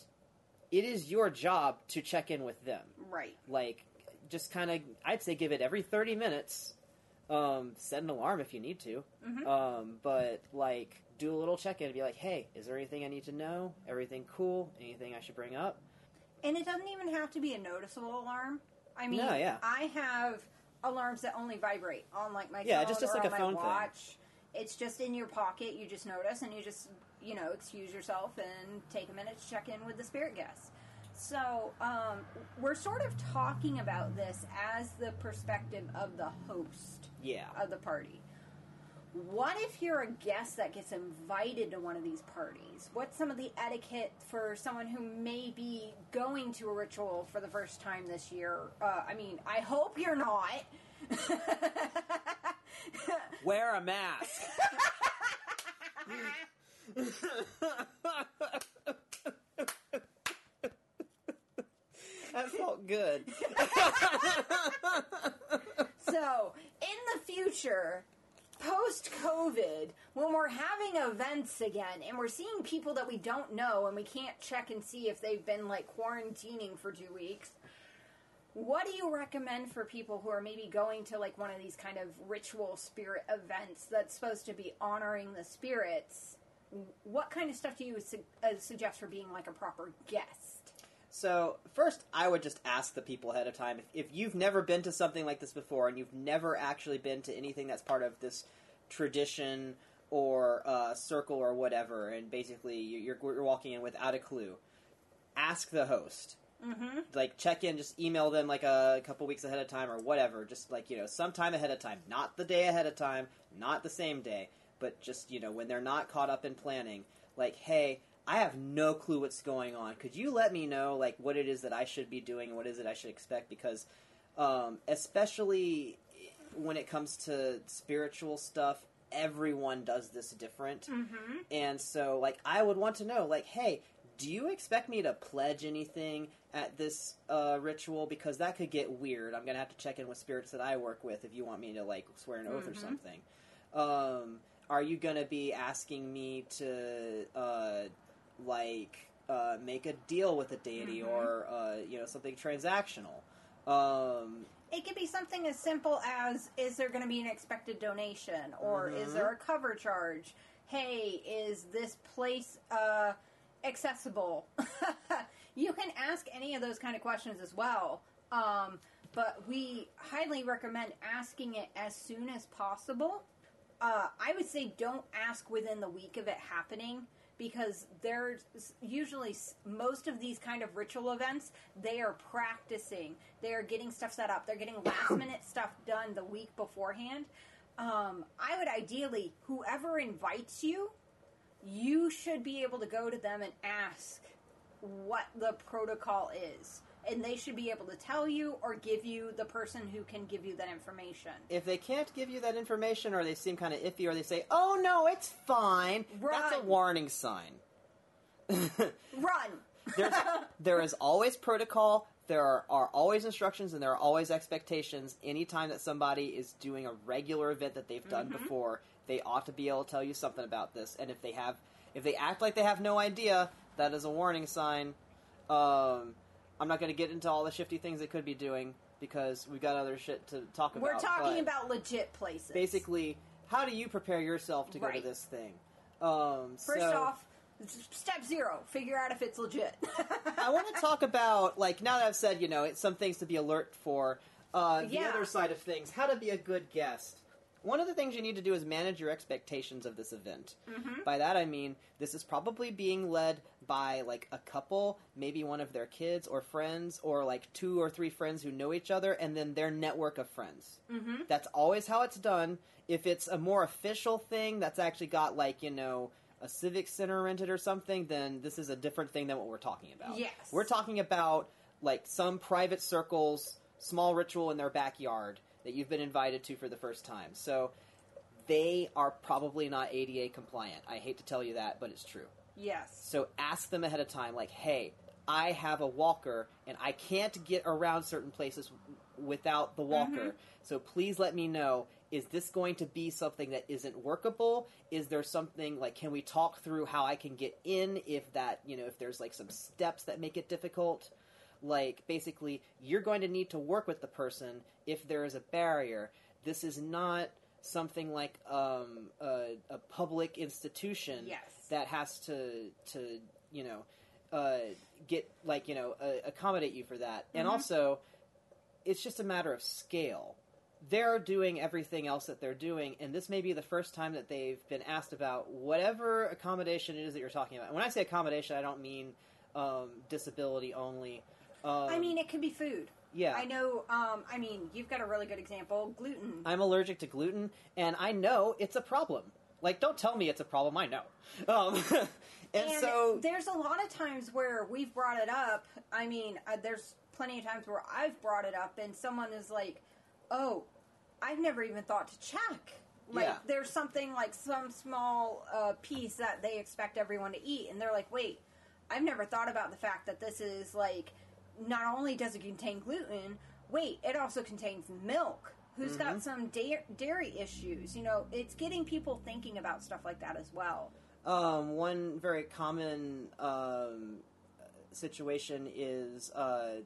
it is your job to check in with them. Right. Like, just kind of, I'd say, give it every thirty minutes. Um, set an alarm if you need to. Um, but like, do a little check in and be like, "Hey, is there anything I need to know? Everything cool? Anything I should bring up?" And it doesn't even have to be a noticeable alarm. I mean, No, yeah. I have alarms that only vibrate on like my Yeah, phone just- just or like on a phone my thing. watch. It's just in your pocket. You just notice, and you just you know excuse yourself and take a minute to check in with the spirit guests. So um, we're sort of talking about this as the perspective of the host Yeah. of the party. What if you're a guest that gets invited to one of these parties? What's some of the etiquette for someone who may be going to a ritual for the first time this year? Uh, I mean, I hope you're not. Wear a mask. that felt good. So, in the future, post COVID, when we're having events again and we're seeing people that we don't know and we can't check and see if they've been like quarantining for two weeks, what do you recommend for people who are maybe going to like one of these kind of ritual spirit events that's supposed to be honoring the spirits? What kind of stuff do you su- uh, suggest for being like a proper guest? So, first, I would just ask the people ahead of time if, if you've never been to something like this before and you've never actually been to anything that's part of this tradition or uh, circle or whatever, and basically you- you're, you're walking in without a clue, ask the host. Mm-hmm. Like, check in, just email them like a couple weeks ahead of time or whatever. Just like, you know, sometime ahead of time. Not the day ahead of time, not the same day, but just, you know, when they're not caught up in planning. Like, hey, I have no clue what's going on. Could you let me know like what it is that I should be doing and what is it I should expect? Because um, especially when it comes to spiritual stuff, everyone does this different, mm-hmm. and so like I would want to know like, hey, do you expect me to pledge anything at this uh, ritual? Because that could get weird. I'm gonna have to check in with spirits that I work with if you want me to like swear an oath or something. Um, are you gonna be asking me to uh, like uh, make a deal with a deity or uh, you know something transactional? Um, It could be something as simple as is there going to be an expected donation or is there a cover charge? Hey, is this place uh, accessible? you can ask any of those kind of questions as well. Um, but we highly recommend asking it as soon as possible. Uh, I would say don't ask within the week of it happening because there's usually most of these kind of ritual events they are practicing. They are getting stuff set up. They're getting last minute stuff done the week beforehand. Um, i would ideally whoever invites you you should be able to go to them and ask what the protocol is and they should be able to tell you or give you the person who can give you that information if they can't give you that information or they seem kind of iffy or they say, "Oh no, it's fine," that's a warning sign. Run. There's, there is always protocol. There are, are always instructions, and there are always expectations. Anytime that somebody is doing a regular event that they've done before, they ought to be able to tell you something about this. And if they have, if they act like they have no idea, that is a warning sign. Um, I'm not going to get into all the shifty things they could be doing because we've got other shit to talk about. We're talking about legit places. basically how do you prepare yourself to go to this thing. Um, First so- off, step zero: figure out if it's legit. I want to talk about like now that I've said you know it's some things to be alert for. Uh, the Yeah. other side of things, how to be a good guest. One of the things you need to do is manage your expectations of this event. Mm-hmm. By that I mean this is probably being led by like a couple, maybe one of their kids or friends, or like two or three friends who know each other, and then their network of friends. Mm-hmm. That's always how it's done. If it's a more official thing that's actually got like you know a civic center rented or something, then this is a different thing than what we're talking about. Yes. We're talking about like some private circles, small ritual in their backyard that you've been invited to for the first time. So they are probably not ADA compliant. I hate to tell you that, but it's true. yes. So ask them ahead of time, like, hey, I have a walker and I can't get around certain places without the mm-hmm. walker. So please let me know is this going to be something that isn't workable? Is there something like can we talk through how I can get in if that, you know, if there's like some steps that make it difficult? Like basically you're going to need to work with the person if there is a barrier. This is not something like um, a, a public institution Yes. that has to to you know uh, get like you know uh, accommodate you for that. And also it's just a matter of scale. They're doing everything else that they're doing and this may be the first time that they've been asked about whatever accommodation it is that you're talking about. And when i say accommodation i don't mean um, disability only um, I mean, it could be food. yeah I know. Um, I mean, you've got a really good example: gluten. I'm allergic to gluten, and I know it's a problem. Like, don't tell me it's a problem. I know. Um, and, and so, there's a lot of times where we've brought it up. I mean, uh, there's plenty of times where I've brought it up, and someone is like, "Oh, I've never even thought to check." Like, Yeah. there's something like some small uh, piece that they expect everyone to eat, and they're like, "Wait, I've never thought about the fact that this is like, not only does it contain gluten, wait, it also contains milk." Who's Mm-hmm. got some da- dairy issues? You know, it's getting people thinking about stuff like that as well. um, one very common um, situation is uh,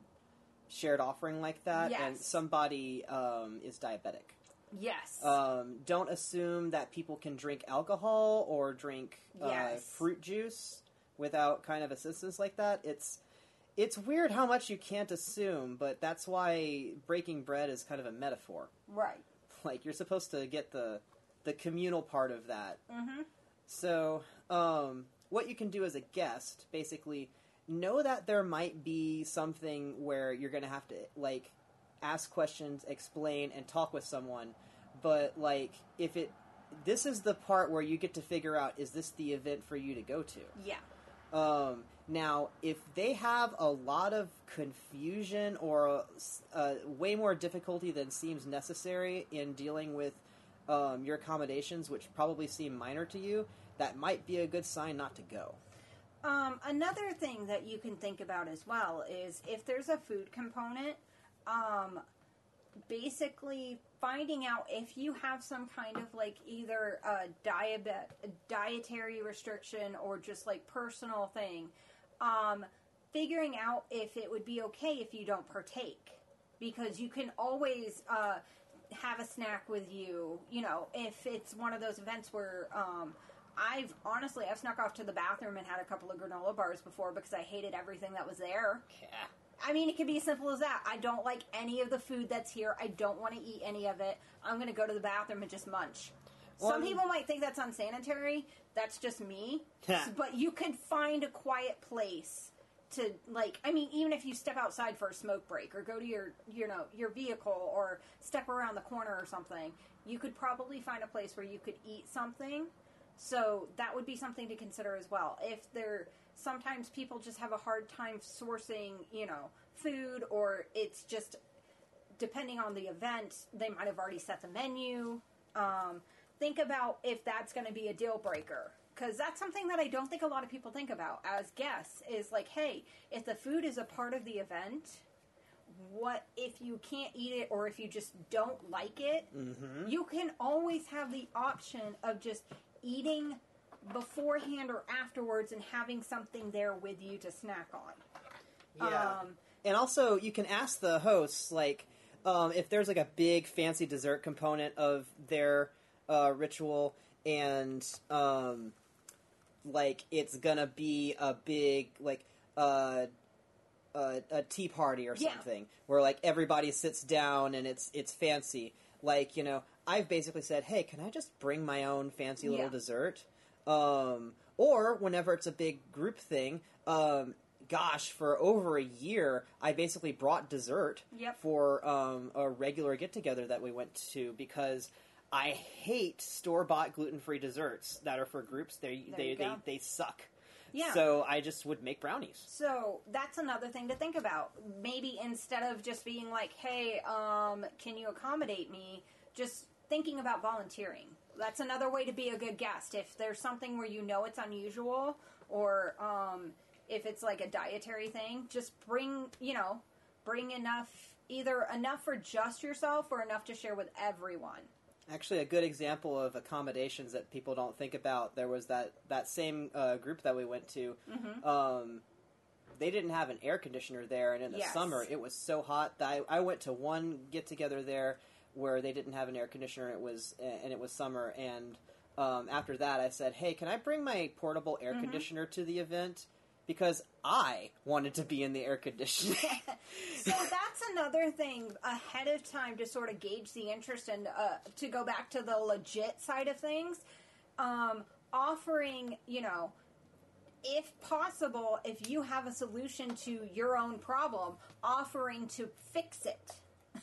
shared offering like that, and somebody um, is diabetic. Yes. Um, don't assume that people can drink alcohol or drink uh, Yes. fruit juice without kind of assistance like that. It's it's weird how much you can't assume, but that's why breaking bread is kind of a metaphor. right. Like you're supposed to get the the communal part of that. Mm-hmm. So, um, what you can do as a guest, basically, know that there might be something where you're going to have to like ask questions, explain, and talk with someone. But like, if it this is the part where you get to figure out is this the event for you to go to? Yeah. Um, now, if they have a lot of confusion or uh, way more difficulty than seems necessary in dealing with um, your accommodations, which probably seem minor to you, that might be a good sign not to go. Um, another thing that you can think about as well is if there's a food component, um, basically finding out if you have some kind of like either a diabet, a dietary restriction or just like personal thing. Um, figuring out if it would be okay if you don't partake because you can always uh, have a snack with you. You know, if it's one of those events where um, I've honestly I've snuck off to the bathroom and had a couple of granola bars before because I hated everything that was there. Yeah. I mean, it could be as simple as that. I don't like any of the food that's here. I don't want to eat any of it. I'm going to go to the bathroom and just munch. Well, Some people might think that's unsanitary. That's just me. But you could find a quiet place to like I mean even if you step outside for a smoke break or go to your you know your vehicle or step around the corner or something, you could probably find a place where you could eat something. So that would be something to consider as well. If there sometimes people just have a hard time sourcing, you know, food or it's just depending on the event, they might have already set the menu. Um, think about if that's going to be a deal breaker. because that's something that I don't think a lot of people think about as guests. Is like, hey, if the food is a part of the event, what if you can't eat it or if you just don't like it? Mm-hmm. You can always have the option of just eating beforehand or afterwards and having something there with you to snack on. Yeah. Um, and also, you can ask the hosts, like, um, if there's like a big fancy dessert component of their uh, ritual, and um, like it's gonna be a big like uh, a, a tea party or Yeah. something, where like everybody sits down and it's it's fancy. Like you know, I've basically said, hey, can I just bring my own fancy little Yeah. dessert? Um, or whenever it's a big group thing, um, gosh, for over a year, I basically brought dessert Yep. for um, a regular get together that we went to because I hate store bought gluten free desserts that are for groups. They they, they they suck. Yeah. So I just would make brownies. So that's another thing to think about. Maybe instead of just being like, "Hey, um, can you accommodate me?" Just thinking about volunteering. That's another way to be a good guest. If there's something where you know it's unusual, or um, if it's like a dietary thing, just bring you know, bring enough, either enough for just yourself or enough to share with everyone. Actually, a good example of accommodations that people don't think about. There was that that same uh, group that we went to. Mm-hmm. Um, they didn't have an air conditioner there, and in the Yes. summer it was so hot that I, I went to one get together there where they didn't have an air conditioner. It was and it was summer, and um, after that I said, "Hey, can I bring my portable Mm-hmm. air conditioner to the event?" Because I wanted to be in the air conditioning. So that's another thing ahead of time to sort of gauge the interest and uh, to go back to the legit side of things. Um, offering, you know, if possible, if you have a solution to your own problem, offering to fix it.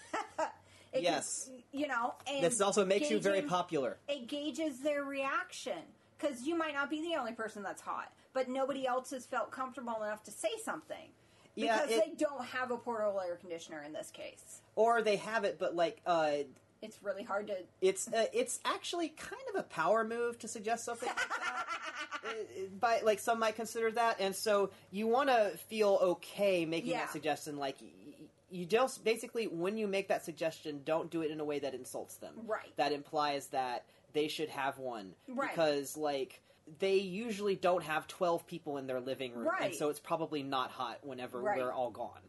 It can- Yes. you know, and this also makes you very popular. it gauges their reaction because you might not be the only person that's hot, but nobody else has felt comfortable enough to say something Yeah, because it- they don't have a portable air conditioner in this case. Or they have it, but like uh, It's really hard to. It's uh, it's actually kind of a power move to suggest something like that. Uh, By like some might consider that, and so you want to feel okay making Yeah. that suggestion. Like y- you just basically when you make that suggestion, don't do it in a way that insults them. Right. That implies that they should have one Right. because like they usually don't have twelve people in their living room, and so it's probably not hot whenever Right. we're all gone.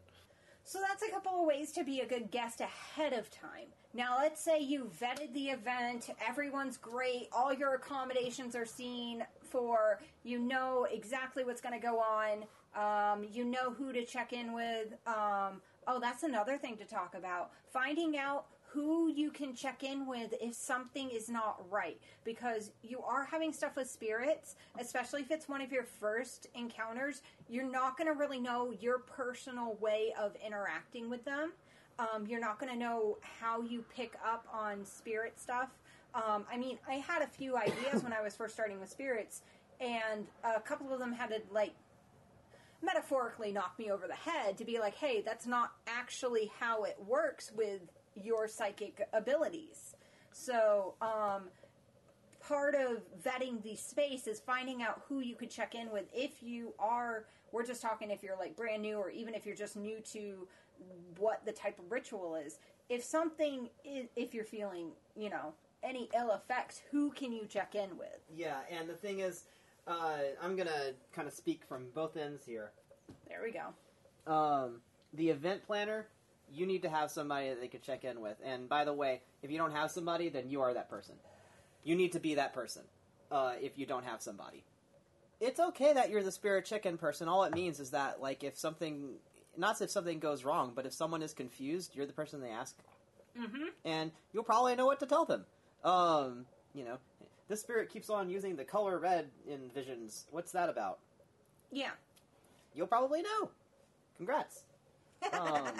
So that's a couple of ways to be a good guest ahead of time. Now, let's say you vetted the event, everyone's great, all your accommodations are seen for, you know exactly what's going to go on, um, you know who to check in with. Um, oh, that's another thing to talk about. Finding out who you can check in with if something is not right because you are having stuff with spirits especially if it's one of your first encounters you're not going to really know your personal way of interacting with them. Um, you're not going to know how you pick up on spirit stuff. Um, i mean i had a few ideas when i was first starting with spirits and a couple of them had to like metaphorically knock me over the head to be like, hey, that's not actually how it works with your psychic abilities. So, um, part of vetting the space is finding out who you could check in with if you are, we're just talking if you're like brand new or even if you're just new to what the type of ritual is. If something, is, if you're feeling, you know, any ill effects, who can you check in with? Yeah, and the thing is, uh, I'm gonna kind of speak from both ends here. There we go. um, the event planner, you need to have somebody that they could check in with. And by the way, if you don't have somebody, then you are that person. You need to be that person uh, if you don't have somebody. It's okay that you're the spirit chicken person. All it means is that, like, if something, not if something goes wrong, but if someone is confused, you're the person they ask. Mm-hmm. And you'll probably know what to tell them. Um, you know, this spirit keeps on using the color red in visions. What's that about? Yeah. you'll probably know. Congrats. Um,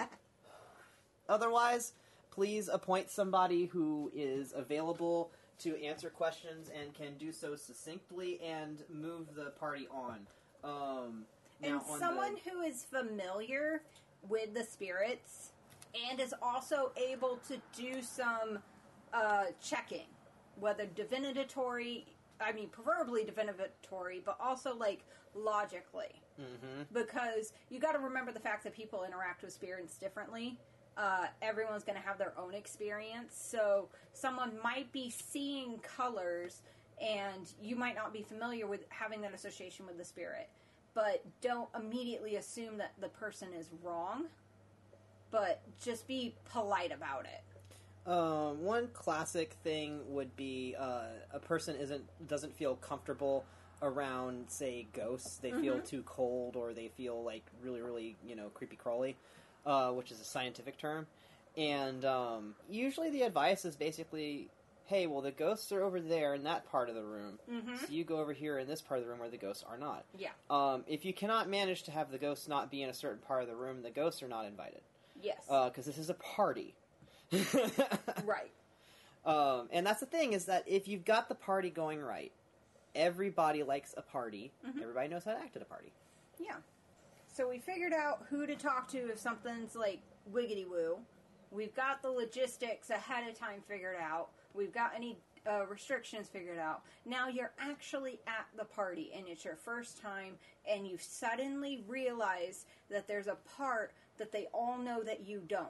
otherwise, please appoint somebody who is available to answer questions and can do so succinctly and move the party on. Um, and on someone the, who is familiar with the spirits and is also able to do some uh, checking, whether divinatory I mean, preferably divinatory, but also like logically, mm-hmm. because you got to remember the fact that people interact with spirits differently. Uh, everyone's going to have their own experience, so someone might be seeing colors, and you might not be familiar with having that association with the spirit. But don't immediately assume that the person is wrong. But just be polite about it. Um, one classic thing would be uh, a person isn't doesn't feel comfortable around, say, ghosts. They feel too cold, or they feel like really, really, you know, creepy crawly, uh, which is a scientific term. And um, usually, the advice is basically, "Hey, well, the ghosts are over there in that part of the room, so you go over here in this part of the room where the ghosts are not." Yeah. Um, if you cannot manage to have the ghosts not be in a certain part of the room, the ghosts are not invited Yes. because this is a party. right. Um, and that's the thing is that if you've got the party going right, everybody likes a party. Everybody knows how to act at a party. Yeah. So we figured out who to talk to if something's like wiggity woo. We've got the logistics ahead of time figured out. We've got any uh, restrictions figured out. Now you're actually at the party and it's your first time, and you suddenly realize that there's a part that they all know that you don't.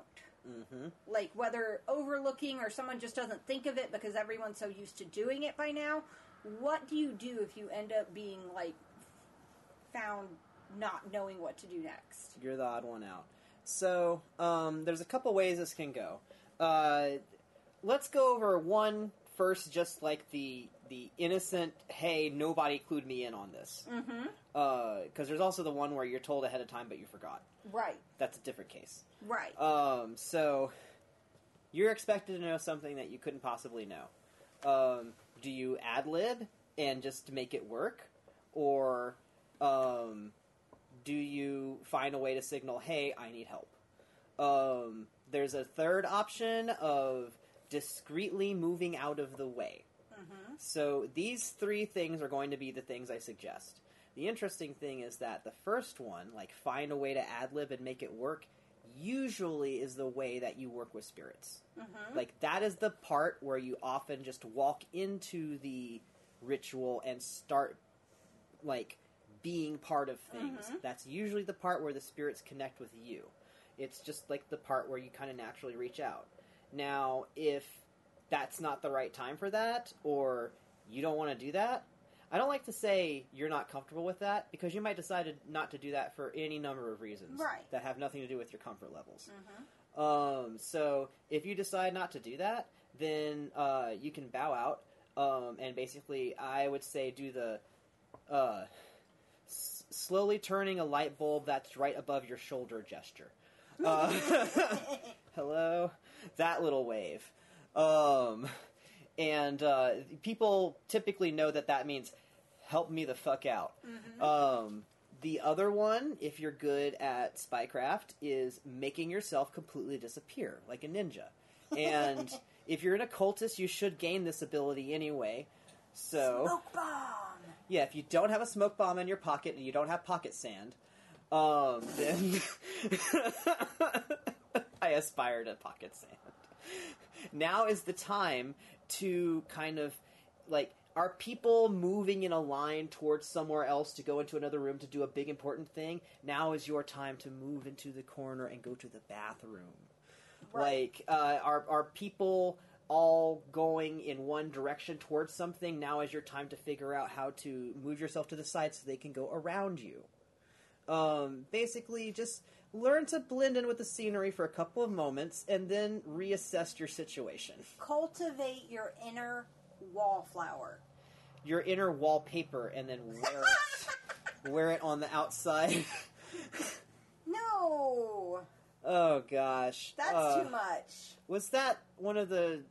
Mm-hmm. Like whether overlooking or someone just doesn't think of it because everyone's so used to doing it by now. What do you do if you end up being like found not knowing what to do next? You're the odd one out. So um, there's a couple ways this can go. Uh, let's go over one first, just like the the innocent. Hey, nobody clued me in on this. Mm-hmm. Because there's also the one where you're told ahead of time but you forgot. Right. That's a different case. Right. Um, so you're expected to know something that you couldn't possibly know. Um, do you ad lib and just make it work, or um, do you find a way to signal, "Hey, I need help"? Um, there's a third option of discreetly moving out of the way. So these three things are going to be the things I suggest. The interesting thing is that the first one, like find a way to ad lib and make it work, usually is the way that you work with spirits. Like that is the part where you often just walk into the ritual and start like being part of things. That's usually the part where the spirits connect with you. It's just like the part where you kind of naturally reach out. Now, if that's not the right time for that, or you don't want to do that, I don't like to say you're not comfortable with that because you might decide not to do that for any number of reasons Right. that have nothing to do with your comfort levels. Um, so if you decide not to do that, then uh, you can bow out, um, and basically, I would say do the uh, slowly turning a light bulb that's right above your shoulder gesture. Uh, hello, that little wave. Um, and uh, people typically know that that means help me the fuck out. Um, the other one, if you're good at spycraft, is making yourself completely disappear like a ninja. And if you're an occultist, you should gain this ability anyway. So Smoke bomb. Yeah, if you don't have a smoke bomb in your pocket and you don't have pocket sand, um, then I aspire to pocket sand. Now is the time to kind of like are people moving in a line towards somewhere else to go into another room to do a big important thing? Now is your time to move into the corner and go to the bathroom. Like, uh, are are people all going in one direction towards something? Now is your time to figure out how to move yourself to the side so they can go around you. Um, basically, just learn to blend in with the scenery for a couple of moments and then reassess your situation. Cultivate your inner wallflower. Your inner wallpaper and then wear it, wear it on the outside. No, oh gosh, that's Uh, too much. Was that one of the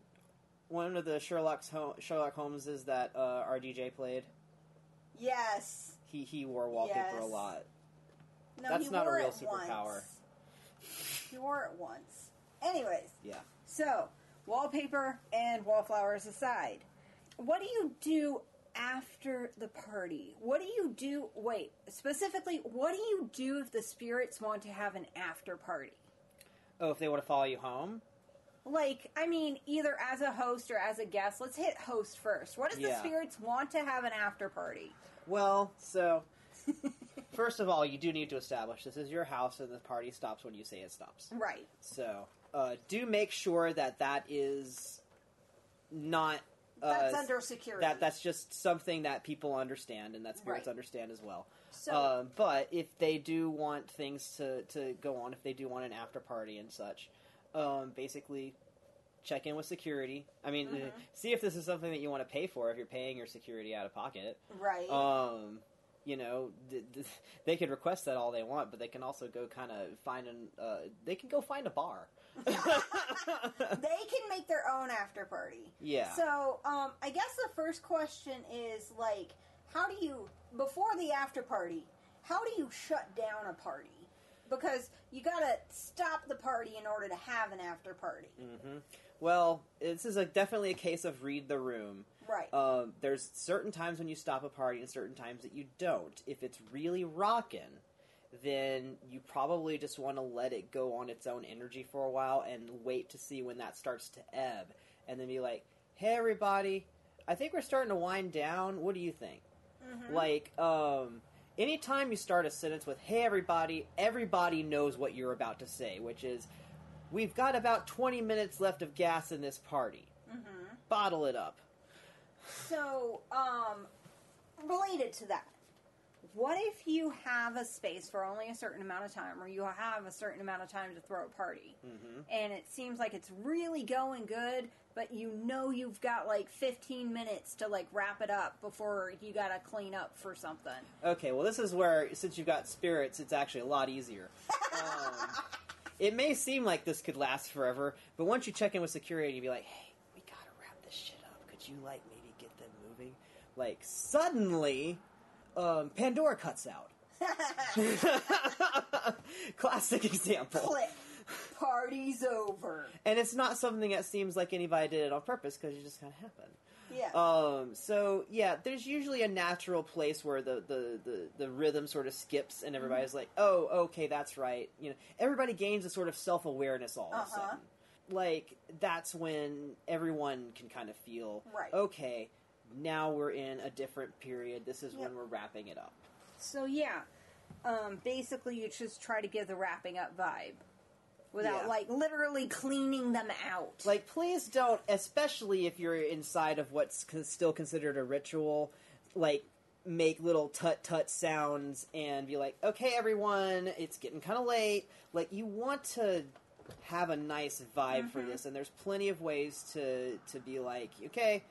one of the Sherlock's Hol- Sherlock Holmeses that uh, RDJ played? Yes. He he wore wallpaper Yes. a lot. No, That's not a real superpower. once. He wore it once. Anyways, Yeah. so wallpaper and wallflowers aside, what do you do after the party? What do you do? Wait, specifically, what do you do if the spirits want to have an after party? Oh, if they want to follow you home, like I mean, either as a host or as a guest. Let's hit host first. What does the spirits want to have an after party? Well, so first of all, you do need to establish this is your house, and the party stops when you say it stops. Right. So uh, do make sure that that is not. Uh, That's under security. That that's just something that people understand and that spirits Right. understand as well. So- um, but if they do want things to, to go on, if they do want an after party and such, um, basically check in with security. I mean, Mm-hmm. see if this is something that you want to pay for. If you're paying your security out of pocket, Right. um, you know, th- th- they could request that all they want, but they can also go kind of find an. Uh, they can go find a bar. they can make their own after party. Yeah. So, um, I guess the first question is like, how do you before the after party? How do you shut down a party? Because you gotta stop the party in order to have an after party. Mm. Well, this is a, definitely a case of read the room. Right. Um, there's certain times when you stop a party and certain times that you don't. If it's really rockin', then you probably just want to let it go on its own energy for a while and wait to see when that starts to ebb. And then be like, hey, everybody, I think we're starting to wind down. What do you think? Like, um, anytime you start a sentence with, hey, everybody, everybody knows what you're about to say, which is, we've got about 20 minutes left of gas in this party. Bottle it up. So, um, related to that, what if you have a space for only a certain amount of time, or you have a certain amount of time to throw a party, and it seems like it's really going good, but you know you've got like 15 minutes to like wrap it up before you gotta clean up for something. Okay, well, this is where, since you've got spirits, it's actually a lot easier. Um, it may seem like this could last forever, but once you check in with security, you'd be like, hey, we gotta wrap this shit up. Could you, like, maybe get them moving? Like, suddenly, um, Pandora cuts out. Classic example. Click. Party's over. And it's not something that seems like anybody did it on purpose because it just kind of happened. Yeah. Um, so yeah, there's usually a natural place where the, the, the, the rhythm sort of skips and everybody's Mm-hmm. like, oh, okay, that's right. You know, everybody gains a sort of self awareness all of a Uh-huh. sudden. Like that's when everyone can kind of feel, Right. okay, now we're in a different period. This is Yep. when we're wrapping it up. So yeah, um, basically you just try to give the wrapping up vibe without Yeah. like literally cleaning them out. Like, please don't, especially if you're inside of what's con- still considered a ritual, like, make little tut tut sounds and be like, okay, everyone, it's getting kind of late. Like, you want to have a nice vibe for this, and there's plenty of ways to, to be like, okay,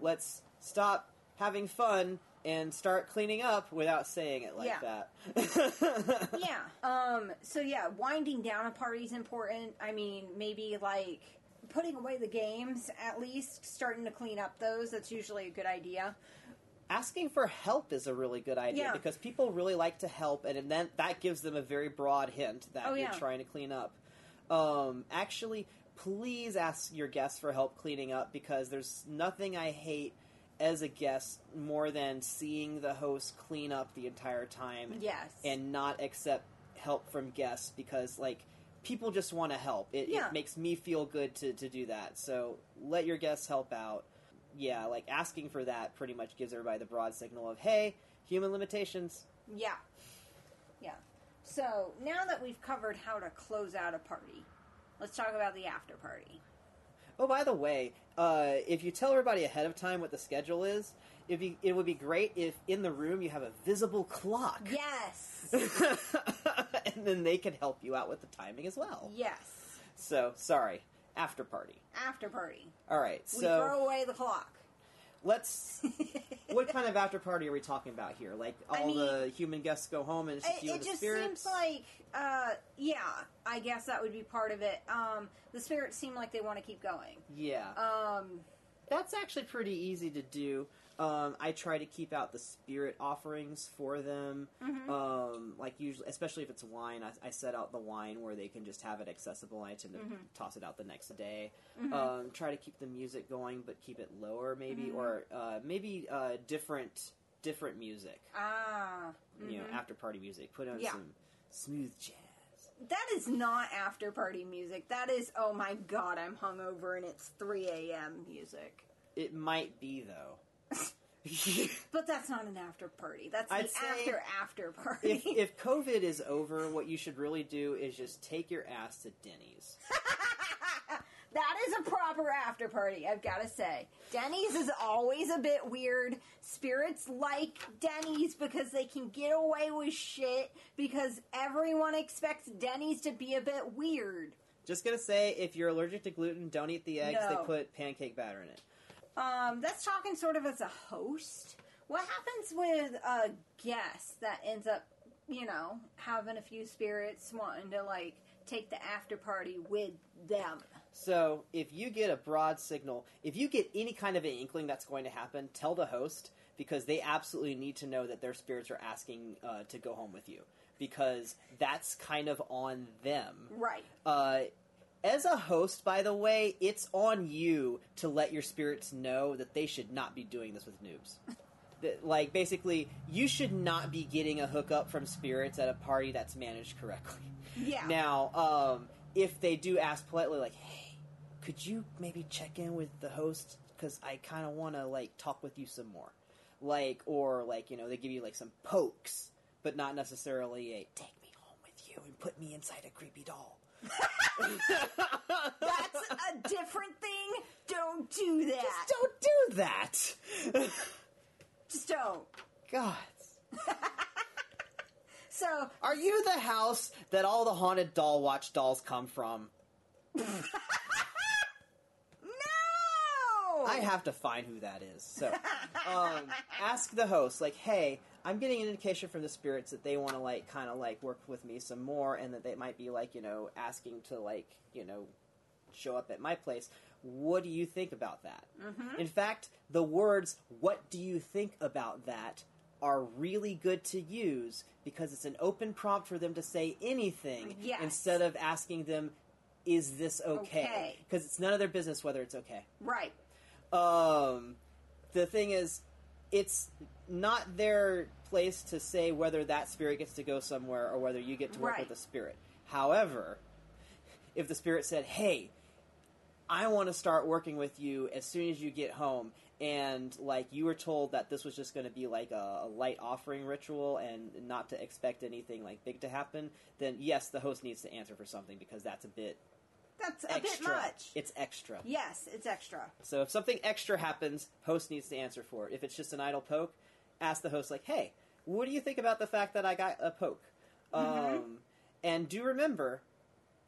let's stop having fun and start cleaning up without saying it like Yeah. that. yeah. Um. So yeah, winding down a party is important. I mean, maybe like putting away the games at least, starting to clean up those. That's usually a good idea. asking for help is a really good idea Yeah. because people really like to help, and then that gives them a very broad hint that Oh, you're yeah. trying to clean up. Um, actually, please ask your guests for help cleaning up because there's nothing I hate as a guest more than seeing the host clean up the entire time Yes. and not accept help from guests because like people just want to help it, Yeah. it makes me feel good to, to do that so let your guests help out yeah like asking for that pretty much gives everybody the broad signal of hey human limitations Yeah. Yeah. So now that we've covered how to close out a party, let's talk about the after party. oh by the way uh, if you tell everybody ahead of time what the schedule is if you, it would be great if in the room you have a visible clock Yes. and then they can help you out with the timing as well yes. so sorry after party After party. all right We so throw away the clock. let's what kind of after party are we talking about here? Like all I mean- the human guests go home and it's just It, you it the just spirits? seems like, uh, yeah, I guess that would be part of it. Um, the spirits seem like they want to keep going. yeah, Um, that's actually pretty easy to do. Um, I try to keep out the spirit offerings for them. Mm-hmm. Um, like usually, especially if it's wine, I, I set out the wine where they can just have it accessible. I tend to Mm-hmm. toss it out the next day. Um, try to keep the music going, but keep it lower, maybe, Mm-hmm. or uh, maybe uh, different different music. ah, You know, after party music. Put on Mm-hmm. Yeah. some smooth jazz. that is not after party music. That is oh my god, I'm hungover and it's 3 a.m. music. It might be though. But that's not an after party. That's I'd the after after party. if if COVID is over, what you should really do is just take your ass to Denny's. that is a proper after party, I've got to say. Denny's is always a bit weird. Spirits like Denny's because they can get away with shit because everyone expects Denny's to be a bit weird. Just gonna say, if you're allergic to gluten, don't eat the eggs. No. They put pancake batter in it. Um, that's talking sort of as a host. What happens with a guest that ends up, you know, having a few spirits wanting to like take the after party with them? So if you get a broad signal, if you get any kind of an inkling that's going to happen, tell the host because they absolutely need to know that their spirits are asking uh, to go home with you because that's kind of on them. Right. Uh, as a host, by the way, it's on you to let your spirits know that they should not be doing this with noobs. That, like, basically, you should not be getting a hookup from spirits at a party that's managed correctly. Yeah. Now, um, if they do ask politely, like, hey, could you maybe check in with the host? Because I kind of want to, like, talk with you some more. Like, or, like, you know, they give you, like, some pokes, but not necessarily a take me home with you and put me inside a creepy doll. That's a different thing. Don't do that. Just don't do that. Just don't. God. So, Are you the house that all the haunted doll watch dolls come from? no! I have to find who that is. So, um, ask the host, like, hey, I'm getting an indication from the spirits that they want to, like, kind of, like, work with me some more and that they might be, like, you know, asking to, like, you know, show up at my place. What do you think about that? In fact, the words, what do you think about that, are really good to use because it's an open prompt for them to say anything Yes. instead of asking them, is this okay? Okay. Because it's none of their business whether it's okay. right. Um, the thing is, it's not their place to say whether that spirit gets to go somewhere or whether you get to work Right. with the spirit. However, if the spirit said, "Hey, I want to start working with you as soon as you get home," and like you were told that this was just going to be like a, a light offering ritual and not to expect anything like big to happen, then yes, the host needs to answer for something because that's a bit That's a extra. bit much. It's extra. yes, it's extra. So if something extra happens, host needs to answer for it. If it's just an idle poke, ask the host like, "Hey, what do you think about the fact that I got a poke?" Um, and do remember,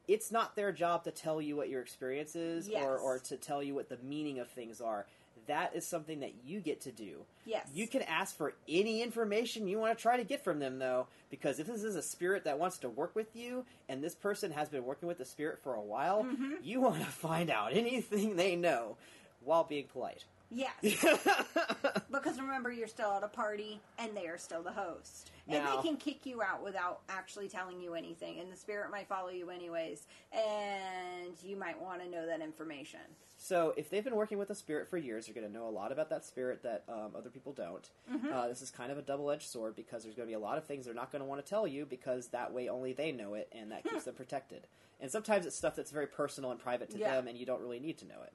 it's not their job to tell you what your experience is Yes. or or to tell you what the meaning of things are. That is something that you get to do. Yes. You can ask for any information you want to try to get from them, though, because if this is a spirit that wants to work with you, and this person has been working with the spirit for a while, Mm-hmm. you want to find out anything they know while being polite. Yes. because remember, you're still at a party and they are still the host. and Now- they can kick you out without actually telling you anything. And the spirit might follow you anyways. And you might want to know that information. So, if they've been working with a spirit for years, you're going to know a lot about that spirit that um, other people don't. Mm-hmm. Uh, this is kind of a double edged sword because there's going to be a lot of things they're not going to want to tell you because that way only they know it and that keeps them protected. And sometimes it's stuff that's very personal and private to Yeah. them and you don't really need to know it.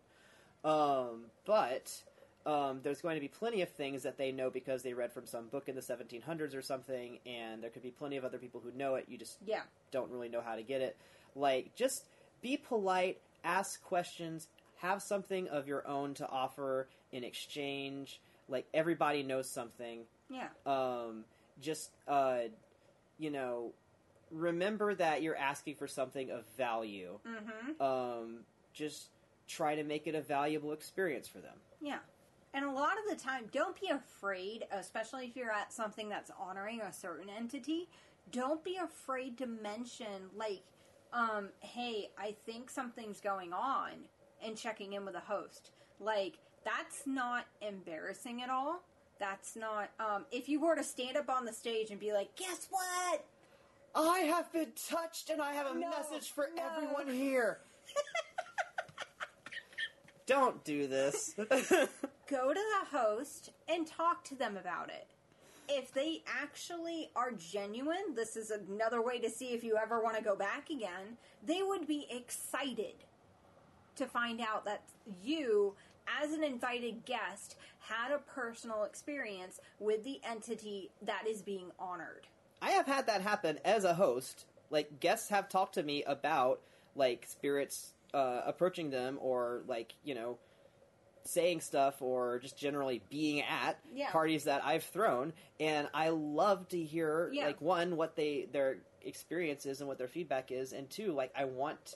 Um, but um, there's going to be plenty of things that they know because they read from some book in the 1700s or something, and there could be plenty of other people who know it. You just Yeah. don't really know how to get it. Like, just be polite, ask questions, have something of your own to offer in exchange. Like, everybody knows something. Yeah. Um, just, uh, you know, remember that you're asking for something of value. Mm-hmm. Um, just try to make it a valuable experience for them. Yeah. And a lot of the time, don't be afraid, especially if you're at something that's honoring a certain entity, don't be afraid to mention, like, um, hey, I think something's going on, and checking in with a host. Like, that's not embarrassing at all. That's not, um, if you were to stand up on the stage and be like, guess what? I have been touched and I have a No, message for no. everyone here. Don't do this. Go to the host and talk to them about it. if they actually are genuine, this is another way to see if you ever want to go back again. They would be excited to find out that you, as an invited guest, had a personal experience with the entity that is being honored. I have had that happen as a host. Like guests have talked to me about like spirits uh, approaching them, or like you know saying stuff, or just generally being at Yeah. parties that I've thrown, and I love to hear Yeah. like one what they their experience is and what their feedback is, and two like I want.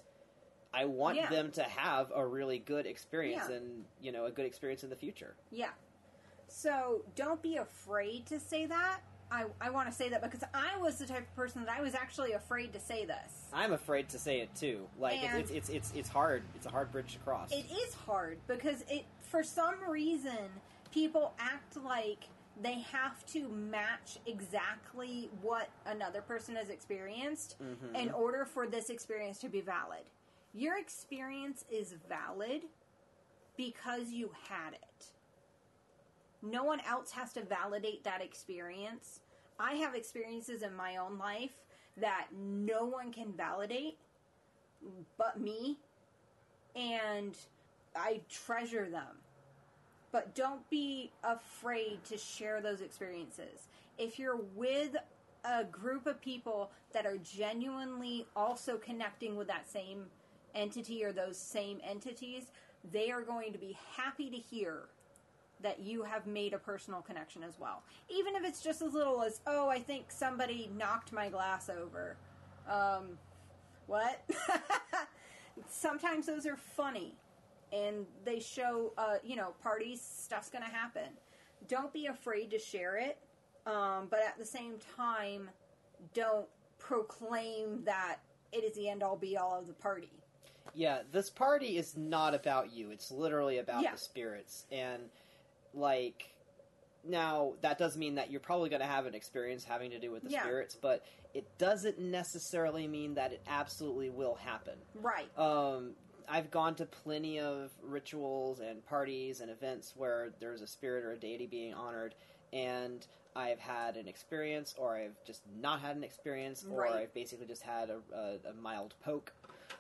I want Yeah. them to have a really good experience and you know a good experience in the future. Yeah. So don't be afraid to say that. I, I want to say that because I was the type of person that I was actually afraid to say this. I'm afraid to say it too. Like And- it's, it's it's it's it's hard. It's a hard bridge to cross. It is hard because it for some reason people act like they have to match exactly what another person has experienced mm-hmm. in order for this experience to be valid. Your experience is valid because you had it. No one else has to validate that experience. I have experiences in my own life that no one can validate but me and I treasure them. But don't be afraid to share those experiences. If you're with a group of people that are genuinely also connecting with that same entity or those same entities, they are going to be happy to hear that you have made a personal connection as well. Even if it's just as little as, oh, I think somebody knocked my glass over. Um, what? Sometimes those are funny and they show, uh, you know, parties, stuff's going to happen. Don't be afraid to share it, um, but at the same time, don't proclaim that it is the end all be all of the party. Yeah, this party is not about you. It's literally about Yeah. the spirits. And, like, now, that does mean that you're probably going to have an experience having to do with the Yeah. spirits, but it doesn't necessarily mean that it absolutely will happen. Right. Um, I've gone to plenty of rituals and parties and events where there's a spirit or a deity being honored, and I've had an experience, or I've just not had an experience, or Right. I've basically just had a, a, a mild poke.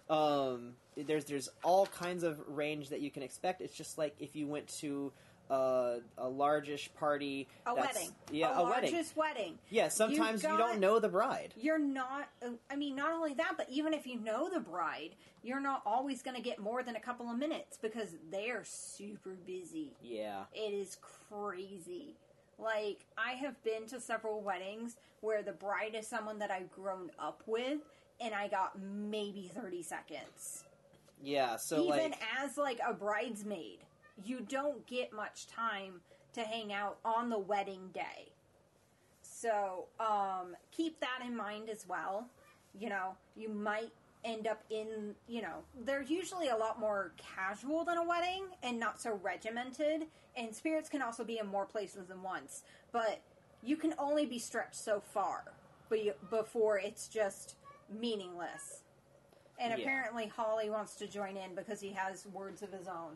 Um, there's there's all kinds of range that you can expect. It's just like if you went to uh, a largish party, a wedding. yeah, a, a, wedding. largest wedding. Yeah, sometimes you don't know the bride. you're not i mean not only that but even if you know the bride you're not always going to get more than a couple of minutes because they're super busy Yeah, it is crazy like i have been to several weddings where the bride is someone that i've grown up with and i got maybe 30 seconds yeah. So even like, as like a bridesmaid you don't get much time to hang out on the wedding day so um, keep that in mind as well you know you might end up in you know they're usually a lot more casual than a wedding and not so regimented and spirits can also be in more places than once but you can only be stretched so far be- before it's just meaningless and Yeah. apparently Holly wants to join in because he has words of his own.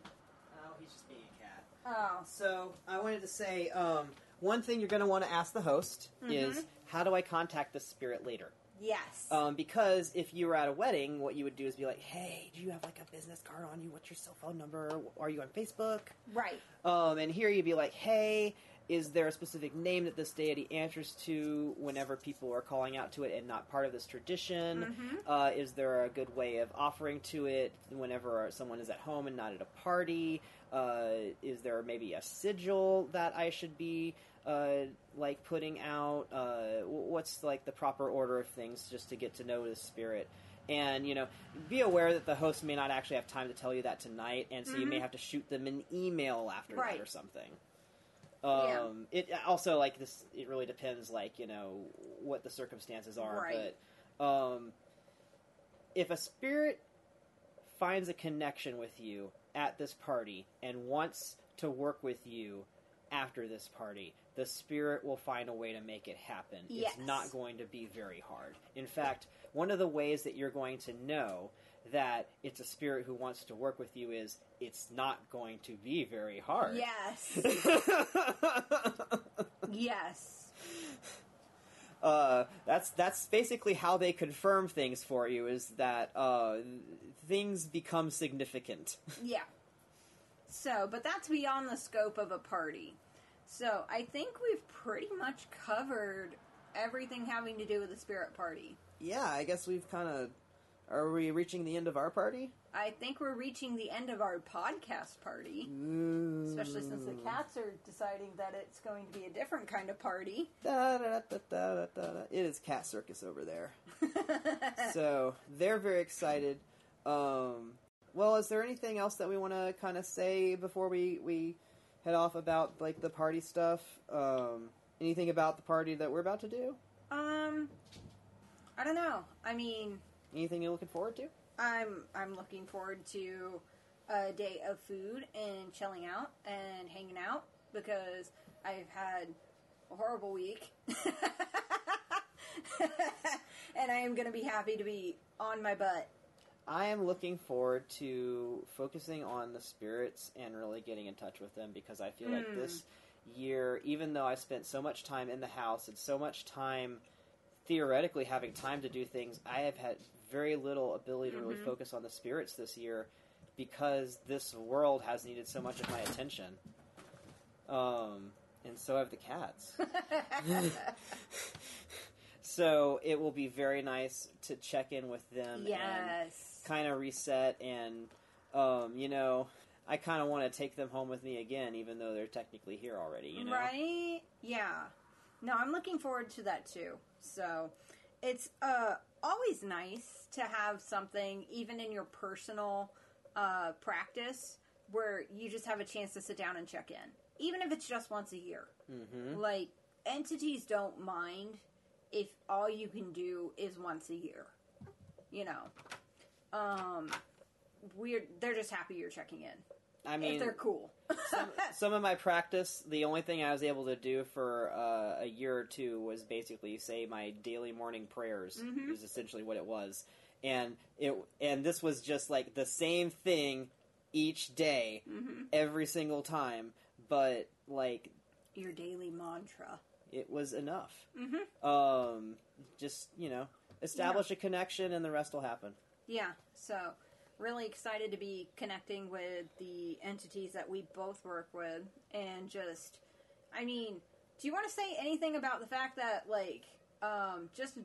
He's just being a cat. Oh, So I wanted to say um, one thing you're going to want to ask the host Mm-hmm. is how do I contact the spirit later? yes. Um, because if you were at a wedding, what you would do is be like, "Hey, do you have like a business card on you? What's your cell phone number? Are you on Facebook?" right. Um, and here you'd be like, "Hey, is there a specific name that this deity answers to whenever people are calling out to it and not part of this tradition? Mm-hmm. Uh, is there a good way of offering to it whenever someone is at home and not at a party? Uh, is there maybe a sigil that I should be uh, like putting out? Uh, what's like the proper order of things just to get to know the spirit?" And you know, be aware that the host may not actually have time to tell you that tonight, and so you may have to shoot them an email after Mm-hmm. Right. that or something. Yeah. Um, it also like this. It really depends, like you know, what the circumstances are. Right. But um, if a spirit finds a connection with you at this party and wants to work with you after this party, the spirit will find a way to make it happen. Yes. It's not going to be very hard. In fact, one of the ways that you're going to know that it's a spirit who wants to work with you is it's not going to be very hard. Yes. yes. uh, that's that's basically how they confirm things for you. Is that uh, things become significant? Yeah. So, but that's beyond the scope of a party. So, I think we've pretty much covered everything having to do with the spirit party. yeah, I guess we've kind of. Are we reaching the end of our party? I think we're reaching the end of our podcast party, especially since the mm. cats are deciding that it's going to be a different kind of party. Da, da, da, da, da, da, da. It is Cat Circus over there. so they're very excited. Um, well, is there anything else that we want to kind of say before we, we head off about like the party stuff? Um, anything about the party that we're about to do? Um, I don't know. I mean, Anything you're looking forward to? I'm I'm looking forward to a day of food and chilling out and hanging out because I've had a horrible week. and I am going to be happy to be on my butt. I am looking forward to focusing on the spirits and really getting in touch with them because I feel like this year, even though I spent so much time in the house and so much time theoretically having time to do things, I have had very little ability to really focus on the spirits this year because this world has needed so much of my attention. Um, and so have the cats. so it will be very nice to check in with them and Yes. Kind of reset and um, you know i kind of want to take them home with me again even though they're technically here already you know Right? Yeah. No, I'm looking forward to that too. So, it's uh always nice to have something even in your personal uh practice where you just have a chance to sit down and check in. Even if it's just once a year. mm-hmm. Like entities don't mind if all you can do is once a year. You know. Um we're they're just happy you're checking in. i if mean they're cool. some of my practice the only thing i was able to do for uh, a year or two was basically say my daily morning prayers Mm-hmm. is essentially what it was and it and this was just like the same thing each day Mm-hmm. every single time but like your daily mantra. it was enough. Mm-hmm. Um, just you know, establish a connection, and the rest will happen. Yeah, so really excited to be connecting with the entities that we both work with and just I mean, do you want to say anything about the fact that like um just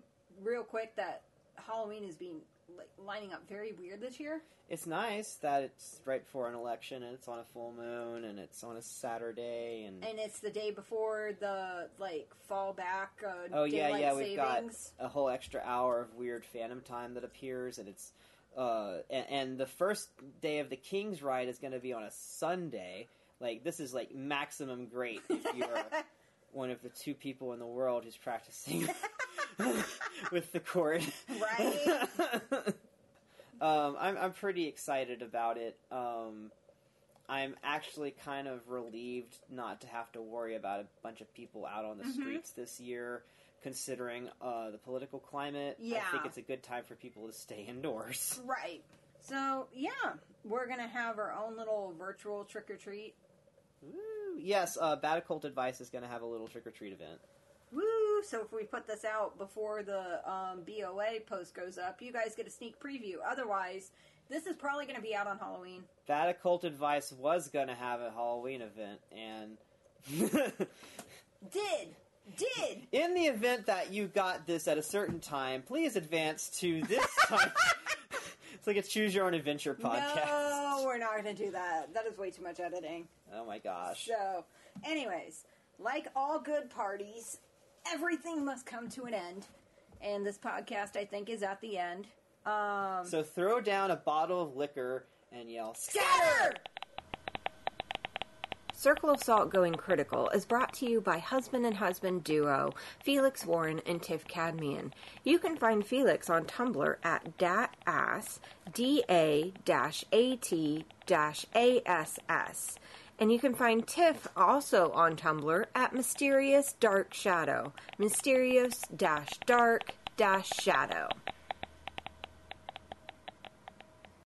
real quick that Halloween is being like lining up very weird this year? It's nice that it's right before an election, and it's on a full moon, and it's on a Saturday, and, And it's the day before the like fall back uh oh yeah, daylight yeah, we've savings. got a whole extra hour of weird phantom time that appears, and it's uh, and, and the first day of the King's Ride is going to be on a Sunday. Like this is like maximum great if you're one of the two people in the world who's practicing with the court. Right? um, I'm I'm pretty excited about it. Um, I'm actually kind of relieved not to have to worry about a bunch of people out on the Mm-hmm. streets this year, considering uh, the political climate. Yeah. I think it's a good time for people to stay indoors. right. So, yeah, we're going to have our own little virtual trick or treat Woo. Yes, uh, Bad Occult Advice is going to have a little trick or treat event. So if we put this out before the um, BOA post goes up, you guys get a sneak preview. Otherwise, this is probably going to be out on Halloween. That Occult Advice was going to have a Halloween event, and Did did in the event that you got this at a certain time, please advance to this time. it's like a choose your own adventure podcast. no? We're not going to do that. That is way too much editing. Oh my gosh. So, anyways, like all good parties, everything must come to an end, and this podcast, I think, is at the end. Um, So throw down a bottle of liquor and yell, scatter! Circle of Salt Going Critical is brought to you by husband and husband duo Felix Warren and Tiff Cadmian. You can find Felix on Tumblr at datass, D-A-A-T-A-S-S. And you can find Tiff also on Tumblr at Mysterious Dark Shadow, mysterious-dark-shadow.